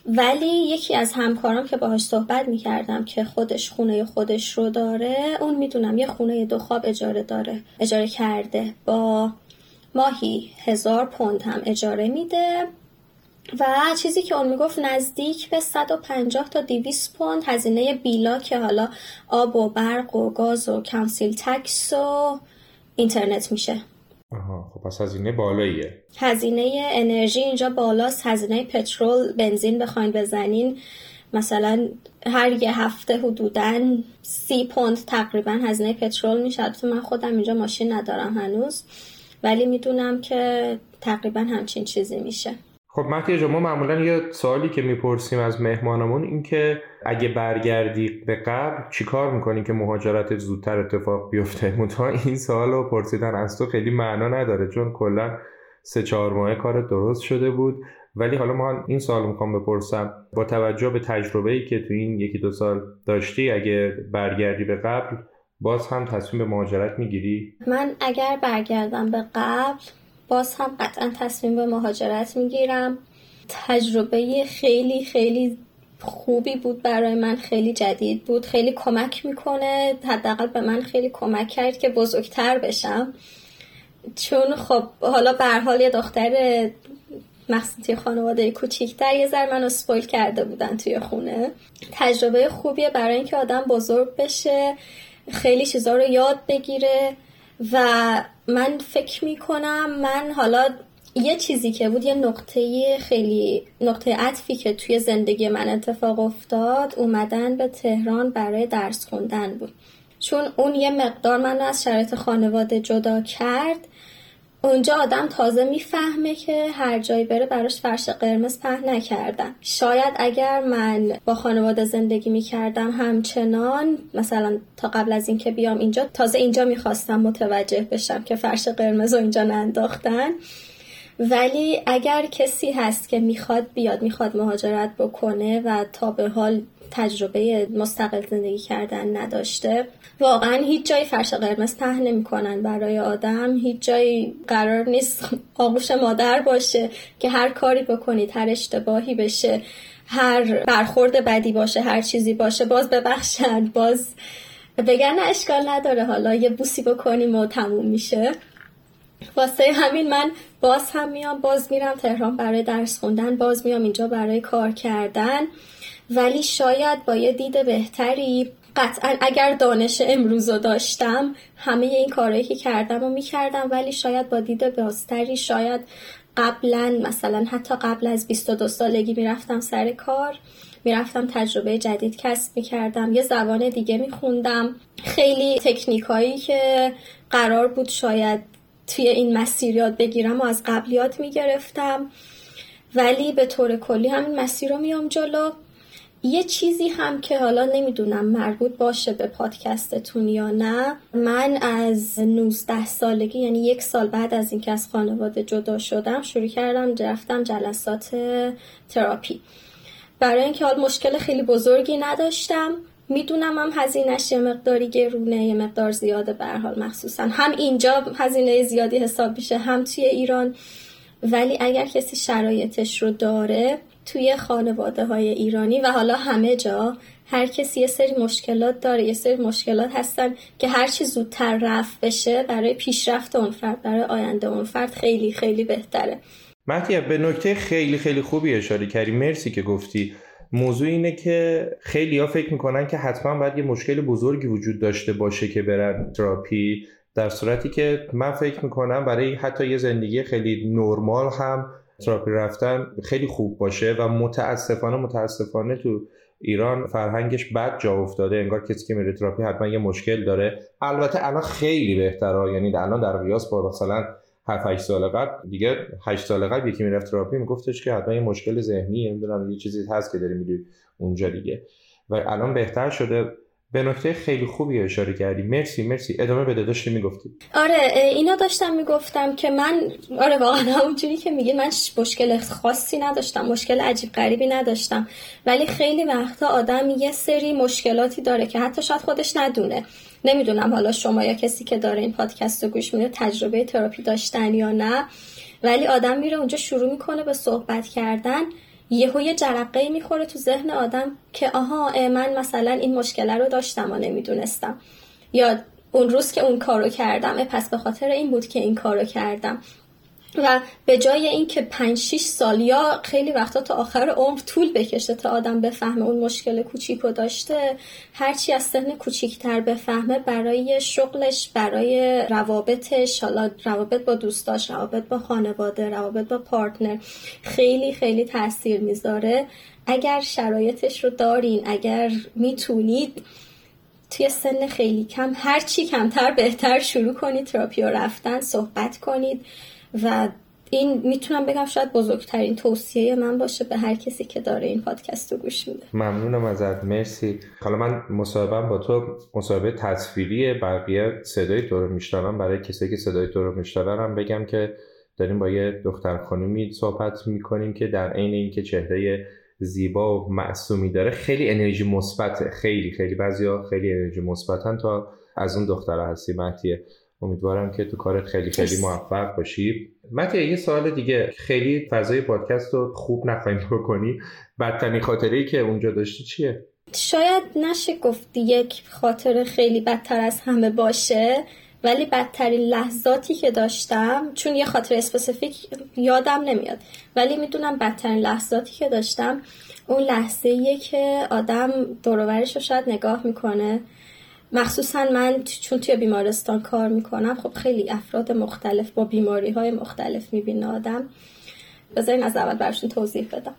S2: ولی یکی از همکارام که باهاش صحبت می‌کردم که خودش خونه خودش رو داره اون می‌دونم یه خونه دو خواب اجاره داره اجاره کرده. با ماهی هزار پوند هم اجاره میده و چیزی که اون می‌گفت نزدیک به 150 تا 200 پوند. هزینه بیلا که حالا آب و برق و گاز و کانسیل تکس و اینترنت میشه.
S1: آها خب پس هزینه بالاییه.
S2: هزینه انرژی اینجا بالاست هزینه پترول بنزین بخواین بزنین. مثلا هر یه هفته حدودا سی پوند تقریبا هزینه پترول میشه. من خودم اینجا ماشین ندارم هنوز. ولی می‌دونم که تقریبا همچین چیزی میشه.
S1: خب مهدی ما معمولا یه سوالی که می‌پرسیم از مهمانمون این که اگه برگردی به قبل چیکار می‌کنی که مهاجرت زودتر اتفاق بیفته؟ منتها این سوال رو پرسیدن از تو خیلی معنا نداره چون کلا سه چهار ماه کار درست شده بود. ولی حالا ما این سوال می‌خوام بپرسم. با توجه به تجربه ای که تو این یکی دو سال داشتی اگه برگردی به قبل باز هم تصمیم به مهاجرت می‌گیری؟
S2: من اگر برگردم به قبل باز هم قطعا تصمیم به مهاجرت می‌گیرم. تجربه خیلی خیلی خوبی بود برای من خیلی جدید بود خیلی کمک می‌کنه حداقل به من خیلی کمک کرد که بزرگتر بشم. چون خب حالا به حال یه دختر مخصوصی خانواده کوچیکتر یه ذره منو سپویل کرده بودن توی خونه. تجربه خوبیه برای اینکه آدم بزرگ بشه خیلی چیزا رو یاد بگیره و من فکر می‌کنم من حالا یه چیزی که بود یه نقطه خیلی نقطه عطفی که توی زندگی من اتفاق افتاد اومدن به تهران برای درس خوندن بود. چون اون یه مقدار من از شرایط خانواده جدا کرد. اونجا آدم تازه می‌فهمه که هر جایی بره براش فرش قرمز په نکردن شاید اگر من با خانواده زندگی می‌کردم همچنان مثلا تا قبل از اینکه بیام اینجا تازه اینجا می‌خواستم متوجه بشم که فرش قرمز رو اینجا ننداختن. ولی اگر کسی هست که می‌خواد بیاد می‌خواد مهاجرت بکنه و تا به حال تجربه مستقل زندگی کردن نداشته. واقعا هیچ جایی فرش قرمز پهن نمی‌کنن برای آدم. هیچ جایی قرار نیست آغوش مادر باشه که هر کاری بکنید هر اشتباهی بشه هر برخورد بدی باشه هر چیزی باشه باز ببخشند باز بگن اشکال نداره. حالا یه بوسی بکنیم و تموم میشه. واسه همین من باز هم میام باز میرم تهران برای درس خوندن باز میام اینجا برای کار کردن. ولی شاید با یه دید بهتری. قطعا اگر دانش امروز رو داشتم همه این کارهایی که کردم و می‌کردم ولی شاید با دید بازتری شاید قبلا مثلا حتی قبل از 22 سالگی می‌رفتم سر کار می‌رفتم تجربه جدید کسب می‌کردم یه زبان دیگه میخوندم. خیلی تکنیکایی که قرار بود شاید توی این مسیر یاد بگیرم و از قبلیات می‌گرفتم. ولی به طور کلی همین مسیر رو میام جلو. یه چیزی هم که حالا نمی‌دونم مربوط باشه به پادکستتون یا نه من از 19 سالگی یعنی یک سال بعد از اینکه از خانواده جدا شدم شروع کردم رفتم جلسات تراپی. برای اینکه حال مشکل خیلی بزرگی نداشتم می‌دونم هم هزینهش یه مقداری گرونه یه مقدار زیاده به حال مخصوصا هم اینجا هزینه زیادی حساب میشه هم توی ایران. ولی اگر کسی شرایطش رو داره توی خانواده های ایرانی و حالا همه جا هر کسی یه سری مشکلات داره یه سری مشکلات هستن که هرچی زودتر رفت بشه برای پیشرفت اون فرد برای آینده اون فرد خیلی خیلی بهتره.
S1: مهدیه به نکته خیلی خیلی خوبی اشاره کردی. مرسی که گفتی. موضوع اینه که خیلی ها فکر می‌کنن که حتما باید یه مشکل بزرگی وجود داشته باشه که برن تراپی در صورتی که من فکر می‌کنم برای حتی یه زندگی خیلی نرمال هم تراپی رفتن خیلی خوب باشه و متاسفانه متاسفانه تو ایران فرهنگش بد جا افتاده. انگار کسی که میره تراپی حتما یه مشکل داره. البته الان خیلی بهتره. یعنی الان در قیاس با مثلا 7 8 سال قبل دیگه 8 سال قبل یکی می‌رفت تراپی میگفتش که حتما یه مشکل ذهنی نمی‌دونم یه چیزی هست که داری میری اونجا دیگه. و الان بهتر شده. به نکته خیلی خوبی اشاره کردی. مرسی مرسی. ادامه بده. داشتی می‌گفتی.
S2: آره اینا داشتم می‌گفتم که من آره واقعا همونجوری که میگه من مشکل خاصی نداشتم مشکل عجیب غریبی نداشتم. ولی خیلی وقتا آدم یه سری مشکلاتی داره که حتی شاید خودش ندونه. نمی‌دونم حالا شما یا کسی که داره این پادکست رو گوش میده تجربه تراپی داشتن یا نه. ولی آدم میره اونجا شروع می‌کنه به صحبت کردن. یهو یه جرقه می‌خوره تو ذهن آدم که آها من مثلا این مشکل رو داشتم و نمی‌دونستم. یا اون روز که اون کارو کردم پس به خاطر این بود که این کارو کردم. و به جای اینکه 5 6 سال یا خیلی وقتا تا آخر عمر طول بکشه تا آدم بفهمه اون مشکل کوچیکو داشته هرچی از سن کوچیکتر بفهمه برای شغلش برای روابطش حالا روابط با دوستاش روابط با خانواده روابط با پارتنر خیلی خیلی تاثیر می‌ذاره. اگر شرایطش رو دارین اگر می‌تونید توی سن خیلی کم هرچی کمتر بهتر شروع کنید تراپی رفتن صحبت کنید. و این می‌تونم بگم شاید بزرگترین توصیه من باشه به هر کسی که داره این پادکست رو گوش میده.
S1: ممنونم ازت مرسی. حالا من مصاحبه با تو مصاحبه تصویری بقیه صدای تو رو میشنوم. برای کسی که صدای تو رو میشنون بگم که داریم با یه دختر خانومی صحبت می‌کنیم که در عین اینکه چهره زیبا و معصومی داره خیلی انرژی مثبته. خیلی خیلی. بعضیا خیلی انرژی مثبتن تا از اون دختره هستی مهدیه. امیدوارم که تو کارت خیلی خیلی موفق باشی. متیه یه سوال دیگه. خیلی فضای پادکست رو خوب نخواهیم بکنی. بدترین خاطره ای که اونجا داشتی چیه؟
S2: شاید نشه گفتی یک خاطره خیلی بدتر از همه باشه ولی بدترین لحظاتی که داشتم چون یه خاطر اسپسیفیک یادم نمیاد ولی می‌دونم بدترین لحظاتی که داشتم اون لحظه که آدم دورورش رو شاید نگاه می‌کنه. مخصوصا من چون توی بیمارستان کار می‌کنم خب خیلی افراد مختلف با بیماری های مختلف می‌بینه آدم. بذارین از اول برشون توضیح بدم.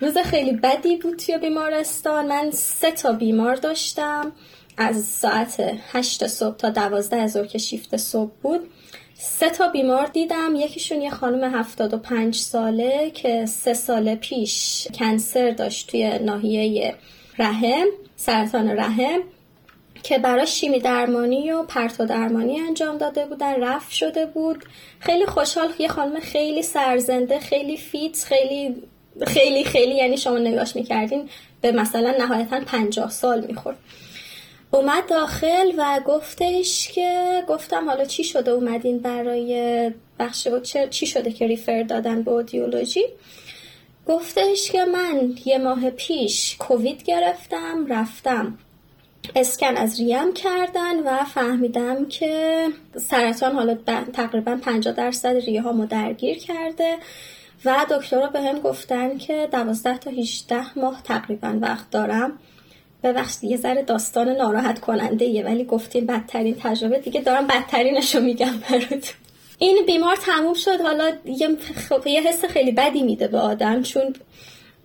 S2: روز خیلی بدی بود توی بیمارستان. من سه تا بیمار داشتم. از ساعت هشت صبح تا دوازده ظهر که شیفت صبح بود سه تا بیمار دیدم. یکیشون یه خانم هفتاد و پنج ساله که سه سال پیش کنسر داشت توی ناحیه رحم سرطان رحم. که برای شیمی درمانی و پرتو درمانی انجام داده بودن رفت شده بود. خیلی خوشحال یه خانم خیلی سرزنده خیلی فیت خیلی خیلی خیلی یعنی شما نگاش می‌کردین به مثلا نهایتا پنجاه سال می‌خورد. اومد داخل و گفتش که گفتم حالا چی شده اومدین برای بخش چی شده که ریفر دادن به اودیولوژی؟ گفتش که من یه ماه پیش کووید گرفتم رفتم. اسکن از ریم کردن و فهمیدم که سرطان حالا تقریبا 50 درصد ریه ها درگیر کرده و دکترها به هم گفتن که 12 تا 18 ماه تقریبا وقت دارم. ببخشید یه ذره داستان ناراحت کننده یه ولی گفتین بدترین تجربه. دیگه دارم بدترینش رو میگم براتون. این بیمار تموم شد. حالا یه, خب یه حس خیلی بدی میده به آدم چون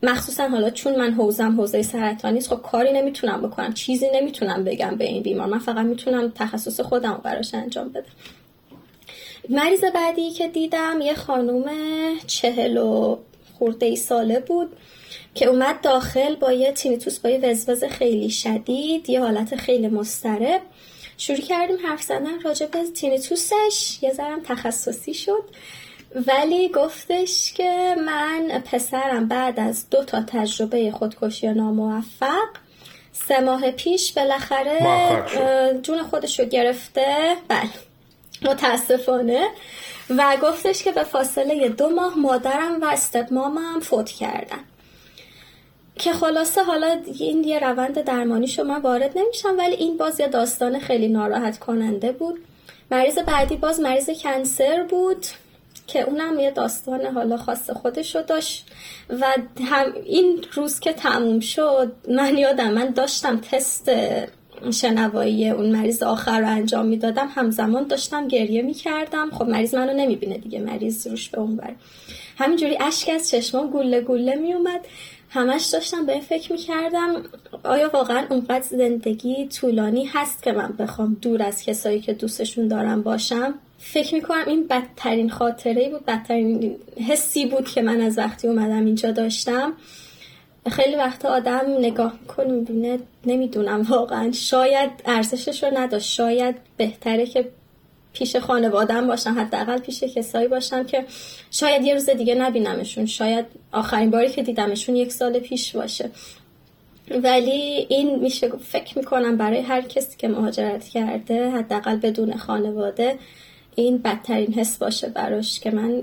S2: مخصوصا حالا چون من حوزم حوزه سرطانی خب کاری نمی‌تونم بکنم چیزی نمی‌تونم بگم به این بیمار. من فقط می‌تونم تخصص خودم رو براش انجام بدم. مریض بعدی که دیدم یه خانوم چهل و خورده ای ساله بود که اومد داخل با یه تینیتوس با یه وزوز خیلی شدید یه حالت خیلی مسترب شروع کردیم حرف زدن راجع به تینیتوسش. یه ذرم تخصصی شد. ولی گفتش که من پسرم بعد از دو تا تجربه خودکشی ناموفق سه ماه پیش بالاخره جون خودش رو گرفته. بله متاسفانه. و گفتش که به فاصله دو ماه مادرم و استدمامم فوت کردن. که خلاصه حالا این یه روند درمانی شما وارد نمیشم ولی این باز یه داستان خیلی ناراحت کننده بود. مریض بعدی باز مریض کنسر بود. که اونم یه داستان حالا خاص خودش رو داشت و هم این روز که تموم شد من یادم من داشتم تست شنوایی اون مریض آخر رو انجام می‌دادم همزمان داشتم گریه می‌کردم. خب مریض منو نمی‌بینه دیگه مریض روش به اون بر همینجوری اشک از چشمام گله گله میومد. همش داشتم به فکر می‌کردم آیا واقعا اونقدر زندگی طولانی هست که من بخوام دور از کسایی که دوستشون دارم باشم؟ فکر می‌کنم این بدترین خاطره بود بدترین حسی بود که من از وقتی اومدم اینجا داشتم. خیلی وقت آدم نگاه می‌کنه می‌بینه نمی‌دونم واقعا. شاید ارزشش رو نداشت شاید بهتره که پیش خانوادم باشم حداقل پیش کسایی باشم که شاید یه روز دیگه نبینمشون. شاید آخرین باری که دیدمشون یک سال پیش باشه. ولی این میشه فکر می‌کنم برای هر کسی که مهاجرت کرده حداقل بدون خانواده این بدترین حس باشه براش که من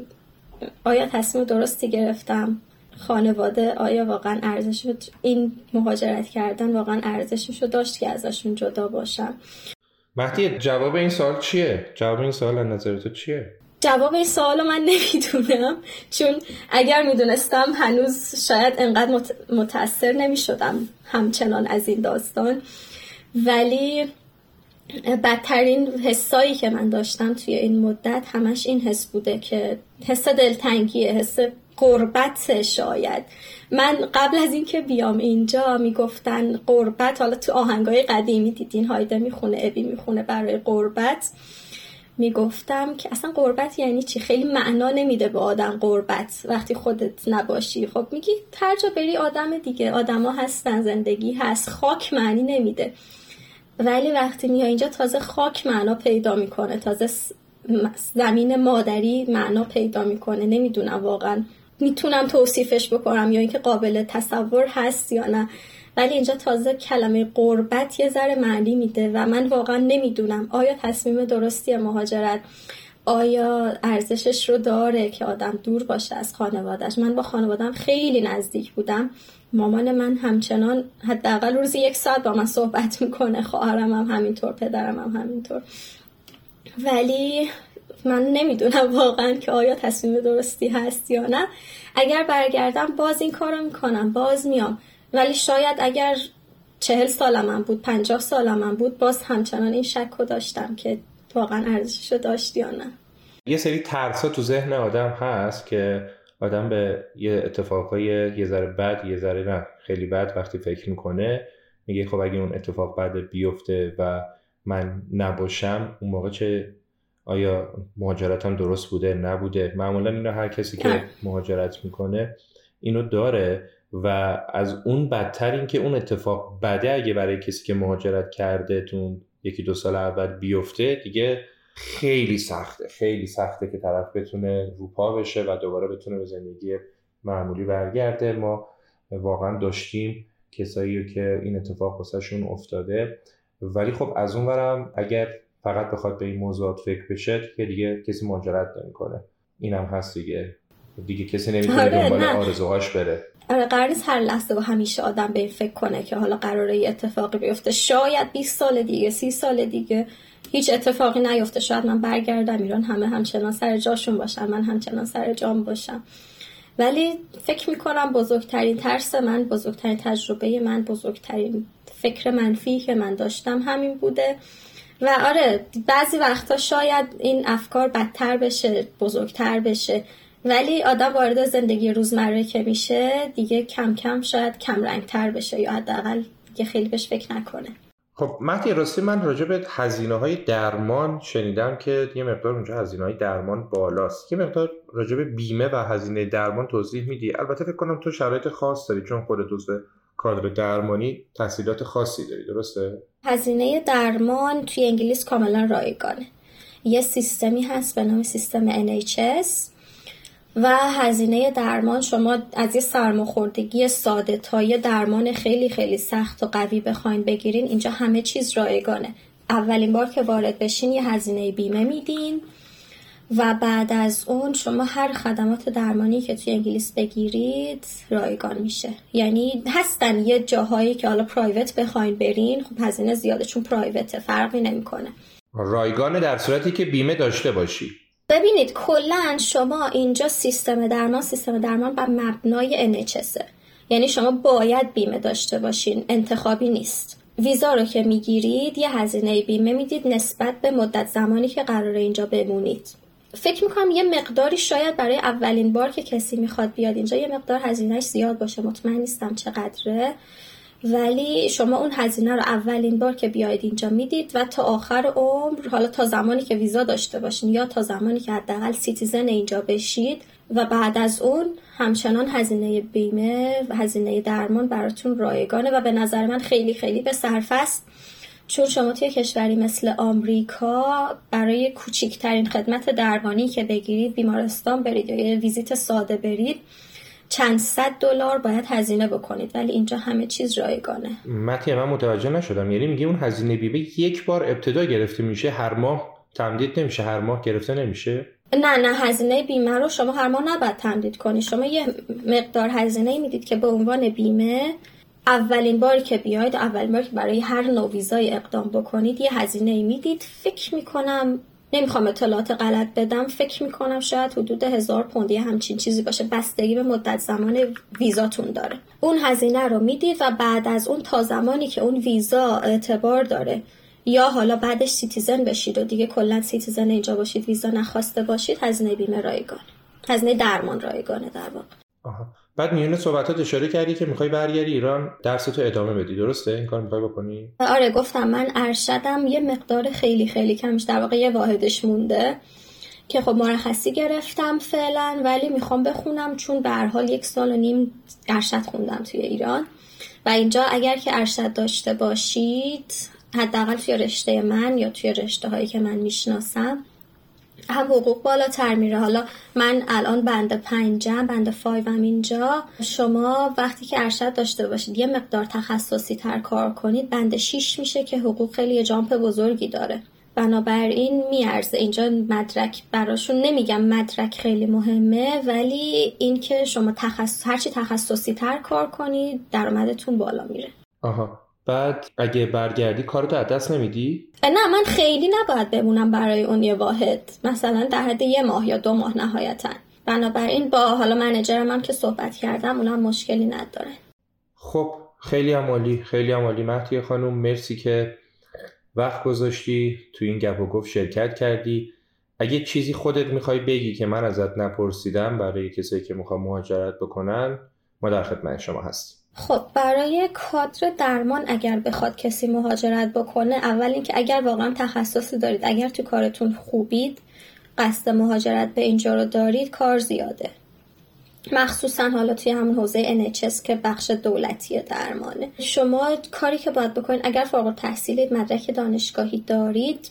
S2: آیا تصمیم درستی گرفتم خانواده آیا واقعا ارزش این مهاجرت کردن واقعا ارزشش رو داشت که ازشون جدا باشم
S1: مهدی جواب این سوال چیه؟ جواب این سوال نظر تو چیه؟
S2: جواب این سوال من نمی‌دونم چون اگر می‌دونستم هنوز شاید انقدر متاثر نمی‌شدم همچنان از این داستان ولی بدترین حسایی که من داشتم توی این مدت همش این حس بوده که حس دلتنگیه حس قربت شاید. من قبل از اینکه بیام اینجا می‌گفتن قربت حالا تو آهنگای قدیمی دیدین هایده می‌خونه ابی می‌خونه برای قربت. می‌گفتم که اصلا قربت یعنی چی؟ خیلی معنا نمیده به آدم قربت وقتی خودت نباشی. خب میگی هر جا بری آدم دیگه آدما هستن زندگی هست خاک معنی نمیده. ولی وقتی میای اینجا تازه خاک معنا پیدا می‌کنه. تازه زمین مادری معنا پیدا می‌کنه. نمی‌دونم واقعا. می‌تونم توصیفش بکنم یا اینکه قابل تصور هست یا نه. ولی اینجا تازه کلمه قربت یه ذره معنی میده و من واقعا نمی‌دونم. آیا تصمیم درستی مهاجرت آیا ارزشش رو داره که آدم دور باشه از خانوادهش من با خانوادم خیلی نزدیک بودم. مامان من همچنان حداقل روزی یک ساعت با من صحبت می‌کنه. خواهرم هم همینطور پدرم هم همینطور. ولی من نمی‌دونم واقعا که آیا تصمیم درستی هست یا نه. اگر برگردم باز این کارو می‌کنم باز میام. ولی شاید اگر چهل سالم بود پنجاه سالم بود باز همچنان این شک رو داشتم که واقعا ارزشش رو داشت یا نه.
S1: یه سری ترسا تو ذهن آدم هست که آدم به یه اتفاقای یه ذره بد یه ذره نه خیلی بد وقتی فکر می‌کنه میگه خب اگه اون اتفاق بد بیفته و من نباشم اون موقع چه آیا مهاجرتم درست بوده نبوده؟ معمولا اینو هر کسی که مهاجرت می‌کنه اینو داره و از اون بدتر این که اون اتفاق بده اگه برای کسی که مهاجرت کرده تو یکی دو سال اول بیفته دیگه خیلی سخته خیلی سخته که طرف بتونه روپا بشه و دوباره بتونه به زندگی معمولی برگرده. ما واقعا داشتیم کسایی که این اتفاق واسهشون افتاده. ولی خب از اون ورم اگر فقط بخواد به این موضوعات فکر بشه که دیگه کسی مهاجرت نمی‌کنه. اینم هست دیگه. دیگه کسی نمی‌تونه آره دنبال آرزوهاش بره.
S2: آره قرار نیست هر لحظه و همیشه آدم به این فکر کنه که حالا قراره یه اتفاقی بیفته. شاید 20 سال دیگه 30 سال دیگه هیچ اتفاقی نیفته. شاید من برگردم ایران همه همچنان سر جاشون باشن من همچنان سر جام باشم. ولی فکر می‌کنم بزرگترین ترس من بزرگترین تجربه من بزرگترین فکر منفی که من داشتم همین بوده. و آره بعضی وقتا شاید این افکار بدتر بشه بزرگتر بشه. ولی آدم وارد زندگی روزمره که میشه دیگه کم کم شاید کم رنگتر بشه یا حداقل دیگه خیلی بهش فکر نکنه.
S1: خب مهدی راستی من راجع به هزینه های درمان شنیدم که یه مقدار اونجا هزینه های درمان بالاست. یه مقدار راجع به بیمه و هزینه درمان توضیح میدی؟ البته فکر کنم تو شرایط خاص داری چون خودت به کادر درمانی تحصیلات خاصی داری درسته؟
S2: هزینه درمان توی انگلیس کاملا رایگانه. یه سیستمی هست به نام سیستم NHS و هزینه درمان شما از یه سرماخوردگی ساده تا یه درمان خیلی خیلی سخت و قوی بخواین بگیرین اینجا همه چیز رایگانه. اولین بار که وارد بشین یه هزینه بیمه میدین و بعد از اون شما هر خدمات درمانی که توی انگلیس بگیرید رایگان میشه. یعنی هستن یه جاهایی که حالا پرایوت بخواین برین خب هزینه زیاده چون پرایوت فرقی نمی‌کنه.
S1: رایگان در صورتی که بیمه داشته باشی.
S2: ببینید کلا شما اینجا سیستم درمان سیستم درمان بر مبنای NHS یعنی شما باید بیمه داشته باشین انتخابی نیست. ویزا رو که می‌گیرید یه هزینه بیمه می‌دید نسبت به مدت زمانی که قراره اینجا بمونید. فکر می‌کنم یه مقداری شاید برای اولین بار که کسی می‌خواد بیاد اینجا یه مقدار هزینهش زیاد باشه. مطمئن نیستم چقدره. ولی شما اون هزینه رو اولین بار که بیاید اینجا می‌دید و تا آخر عمر حالا تا زمانی که ویزا داشته باشین یا تا زمانی که حداقل citizen اینجا بشید و بعد از اون همچنان هزینه بیمه و هزینه درمان براتون رایگانه و به نظر من خیلی خیلی به صرفه است. چون شما توی کشوری مثل آمریکا برای کوچیکترین خدمت درمانی که بگیرید بیمارستان برید یا یه ویزیت ساده برید چند صد دلار باید هزینه بکنید ولی اینجا همه چیز رایگانه.
S1: متی من متوجه نشدم. یعنی میگه اون هزینه بیمه یک بار ابتدا گرفته میشه هر ماه تمدید نمیشه هر ماه گرفته نمیشه؟
S2: نه نه هزینه بیمه رو شما هر ماه نباید تمدید کنید شما یه مقدار هزینه می‌دید که به عنوان بیمه اولین باری که بیاید اولین بار که برای هر نوع ویزایی اقدام بکنید یه هزینه می‌دید. فکر می‌کنم نمی‌خوام اطلاعات غلط بدم. فکر می‌کنم شاید حدود هزار پوندی همچین چیزی باشه. بستگی به مدت زمان ویزاتون داره. اون هزینه رو می‌دید و بعد از اون تا زمانی که اون ویزا اعتبار داره یا حالا بعدش citizen بشید و دیگه کلا citizen اینجا باشید ویزا نخواسته باشید هزینه بیمه رایگانه هزینه درمان رایگانه در واقع.
S1: بعد میونه صحبتات اشاره کردی که می‌خوای برگردی ایران درس تو ادامه بدی. درسته؟ این کار می‌خوای بکنی؟
S2: آره گفتم من ارشدم. یه مقدار خیلی خیلی کمش در واقع یه واحدش مونده که خب مرخصی گرفتم فعلا ولی می‌خوام بخونم چون به حال یک سال و نیم ارشد خوندم توی ایران. و اینجا اگر که ارشد داشته باشید حداقل توی رشته من یا توی رشته هایی که من می‌شناسم هم حقوق بالاتر میره. حالا من الان بند پنجم بند فایوم اینجا. شما وقتی که ارشد داشته باشید یه مقدار تخصصی تر کار کنید بند 6 میشه که حقوق خیلی جامپ بزرگی داره. بنابراین میارزه. اینجا مدرک براشون نمیگم مدرک خیلی مهمه ولی اینکه شما تخصص هرچی تخصصی تر کار کنید درآمدتون بالا میره.
S1: آها. بعد اگه برگردی کارتو از دست نمیدی؟
S2: نه من خیلی نباید بمونم برای اون یه واحد. مثلا در حد یه ماه یا دو ماه نهایتا. بنابراین با حالا منجرم هم که صحبت کردم اونم مشکلی نداره.
S1: خب خیلی عمالی خیلی عمالی. مهدی خانم مرسی که وقت گذاشتی تو این گپ و گفت شرکت کردی. اگه چیزی خودت می‌خوای بگی که من ازت نپرسیدم برای کسایی که می‌خوام مهاجرت بکنن ما در خدمت شما هستیم
S2: خب برای کادر درمان اگر بخواد کسی مهاجرت بکنه اول اینکه اگر واقعا تخصصی دارید اگر تو کارتون خوبید قصد مهاجرت به اینجا رو دارید کار زیاده. مخصوصا حالا توی همون حوزه NHS که بخش دولتی درمانه. شما کاری که باید بکنید اگر فارغ تحصیلید مدرک دانشگاهی دارید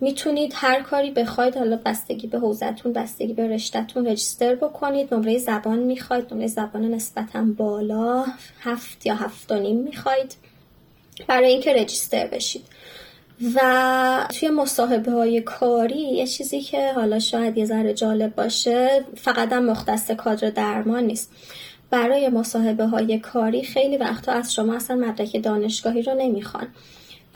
S2: می‌تونید هر کاری بخواید حالا بستگی به حوزتون بستگی به رشتهتون رجیستر بکنید. نمره زبان می‌خواید. نمره زبان نسبتا بالا هفت یا هفت و نیم می‌خواید برای اینکه رجیستر بشید. و توی مصاحبه های کاری یه چیزی که حالا شاید یه ذره جالب باشه فقط هم مختص کادر درمان نیست. برای مصاحبه های کاری خیلی وقتا از شما اصلا مدرک دانشگاهی رو نمی‌خوان.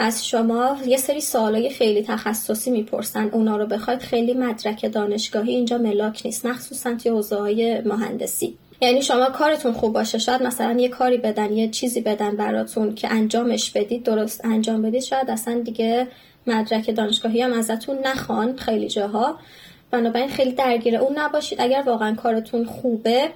S2: از شما یه سری سوالای خیلی تخصصی می‌پرسن. اونا رو بخواید خیلی مدرک دانشگاهی اینجا ملاک نیست. مخصوصا توی حوزه های مهندسی. یعنی شما کارتون خوب باشه. شاید مثلا یه کاری بدن یه چیزی بدن براتون که انجامش بدید درست انجام بدید شاید اصلا دیگه مدرک دانشگاهی هم ازتون نخوان خیلی جاها. بنابراین خیلی درگیر اون نباشید. اگر واقعا کارتون خوبه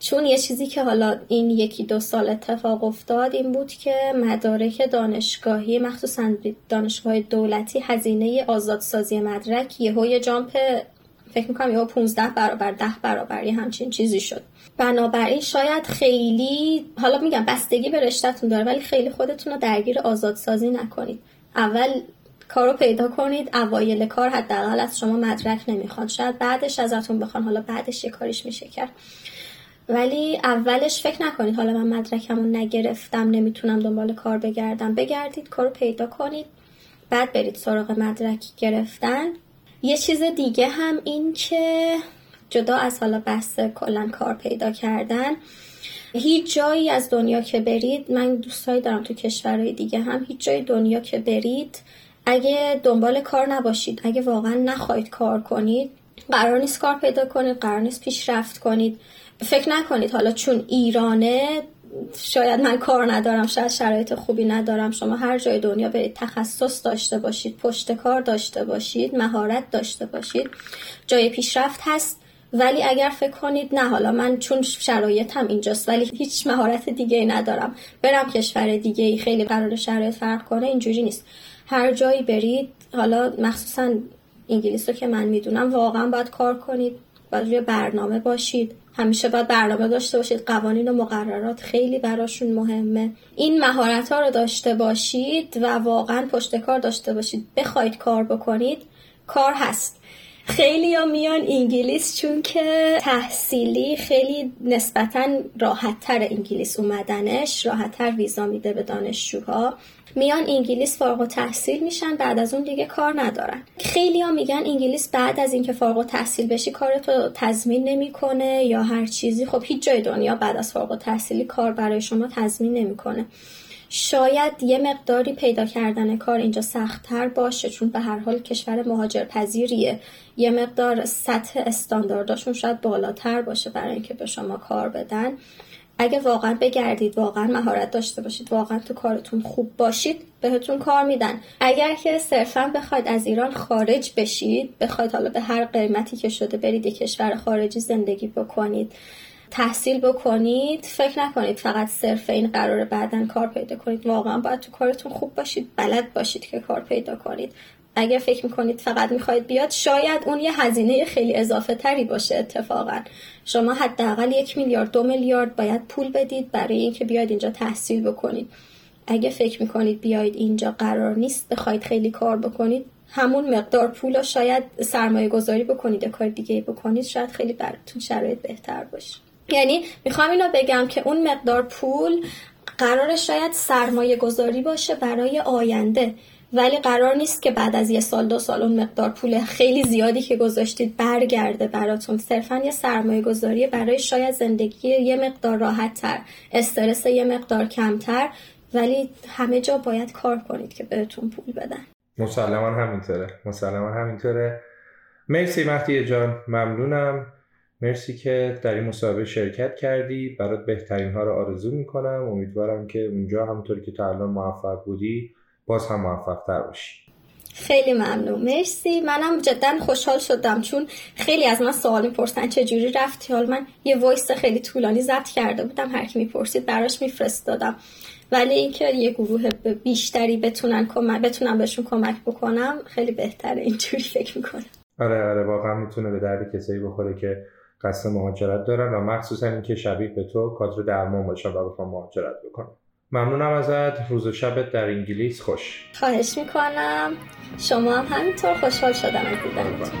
S2: چون یه چیزی که حالا این یکی دو سال اتفاق افتاد این بود که مدارک دانشگاهی مخصوصا دانشگاه دولتی هزینه آزادسازی مدرک یه جامپ فکر می‌کنم یهو 15 برابر 10 برابر یه همچین چیزی شد. بنابراین شاید خیلی حالا میگم بستگی به رشتهتون داره ولی خیلی خودتون رو درگیر آزادسازی نکنید. اول کارو پیدا کنید اوایل کار حداقل از شما مدرک نمی‌خواد شاید بعدش ازتون بخوان حالا بعدش یه کاریش میشه کرد. ولی اولش فکر نکنید. حالا من مدرکمو نگرفتم نمی‌تونم دنبال کار بگردم. بگردید کارو پیدا کنید. بعد برید سراغ مدرک گرفتن. یه چیز دیگه هم این که جدا از حالا بحث کلا کار پیدا کردن هیچ جایی از دنیا که برید من دوستایی دارم تو کشورهای دیگه هم هیچ جای دنیا که برید اگه دنبال کار نباشید اگه واقعا نخواهید کار کنید قرار نیست کار پیدا کنید قرار نیست پیشرفت کنید. فکر نکنید. حالا چون ایرانه شاید من کار ندارم شاید شرایط خوبی ندارم. شما هر جای دنیا برید تخصص داشته باشید پشت کار داشته باشید مهارت داشته باشید. جای پیشرفت هست ولی اگر فکر کنید نه حالا من چون شرایطم اینجاست ولی هیچ مهارت دیگه ای ندارم. برم کشور دیگه ای خیلی قرار شرایط فرق کنه اینجوری نیست. هر جایی برید حالا مخصوصا انگلیس رو که من می‌دونم واقعا باید کار کنید. باید روی برنامه باشید. همیشه باید برنامه داشته باشید. قوانین و مقررات خیلی براشون مهمه. این مهارت ها رو داشته باشید و واقعا پشت کار داشته باشید. بخواید کار بکنید کار هست. خیلی ها میان انگلیس چون که تحصیلی خیلی نسبتا راحت تر انگلیس اومدنش راحت تر ویزا میده به دانشجوها. میان انگلیس فارغ و تحصیل میشن بعد از اون دیگه کار ندارن. خیلی ها میگن انگلیس بعد از اینکه فارغ و تحصیل بشی کارتو تضمین نمی‌کنه یا هر چیزی. خب هیچ جای دنیا بعد از فارغ و تحصیلی کار برای شما تضمین نمی‌کنه. شاید یه مقداری پیدا کردن کار اینجا سختتر باشه چون به هر حال کشور مهاجر پذیریه یه مقدار سطح استاندارداشون شاید بالاتر باشه برای اینکه به شما کار بدن. اگه واقعا بگردید واقعا مهارت داشته باشید واقعا تو کارتون خوب باشید بهتون کار میدن. اگر که صرفا بخواید از ایران خارج بشید بخواید حالا به هر قیمتی که شده برید یه کشور خارجی زندگی بکنید تحصیل بکنید فکر نکنید فقط صرف این قرار بعدا کار پیدا کنید. واقعا باید تو کارتون خوب باشید بلد باشید که کار پیدا کنید. اگر فکر می‌کنید فقط می‌خواید بیاد شاید اون یه هزینه خیلی اضافه تری باشه اتفاقا. شما حداقل یک میلیارد دو میلیارد باید پول بدید برای اینکه بیاید اینجا تحصیل بکنید. اگه فکر می‌کنید بیاید اینجا قرار نیست بخواید خیلی کار بکنید همون مقدار پول رو شاید سرمایه گذاری بکنید یا کار دیگه بکنید شاید خیلی براتون شرایط بهتر باشه. یعنی می‌خوام اینو بگم که اون مقدار پول قرار شاید سرمایه گذاری باشه برای آینده. ولی قرار نیست که بعد از یه سال دو سال اون مقدار پول خیلی زیادی که گذاشتید برگرده براتون. صرفا یه سرمایه گذاری برای شاید زندگی یه مقدار راحت تر استرس یه مقدار کمتر. ولی همه جا باید کار کنید که بهتون پول بدن.
S1: مسلما همینطوره. مسلما همینطوره. مرسی مهدی جان. ممنونم. مرسی که در این مصاحبه شرکت کردی. برات بهترین ها رو آرزو می‌کنم. امیدوارم که اونجا همونطوری که تا الان موفق بودی باز هم موفق تر باشی.
S2: خیلی ممنون. مرسی. منم جدا خوشحال شدم چون خیلی از من سوال می‌پرسن چه جوری رفتی. حال من یه وایس خیلی طولانی ضبط کرده بودم. هر کی می‌پرسید براش میفرستادم. ولی اینکه یه گروه بیشتری بتونن کمک بتونم بهشون کمک بکنم خیلی بهتره. اینجوری فکر می‌کنم.
S1: آره آره. واقعا می‌تونه به درد کسایی بخوره که قصد مهاجرت دارن و مخصوصا اینکه شبیه به تو کادر درمان باشن و بخوام مهاجرت بکنم. ممنونم ازت. روز و شبت در انگلیس خوش.
S2: خواهش می‌کنم. شما هم همینطور خوشحال شدم از دیدنتون.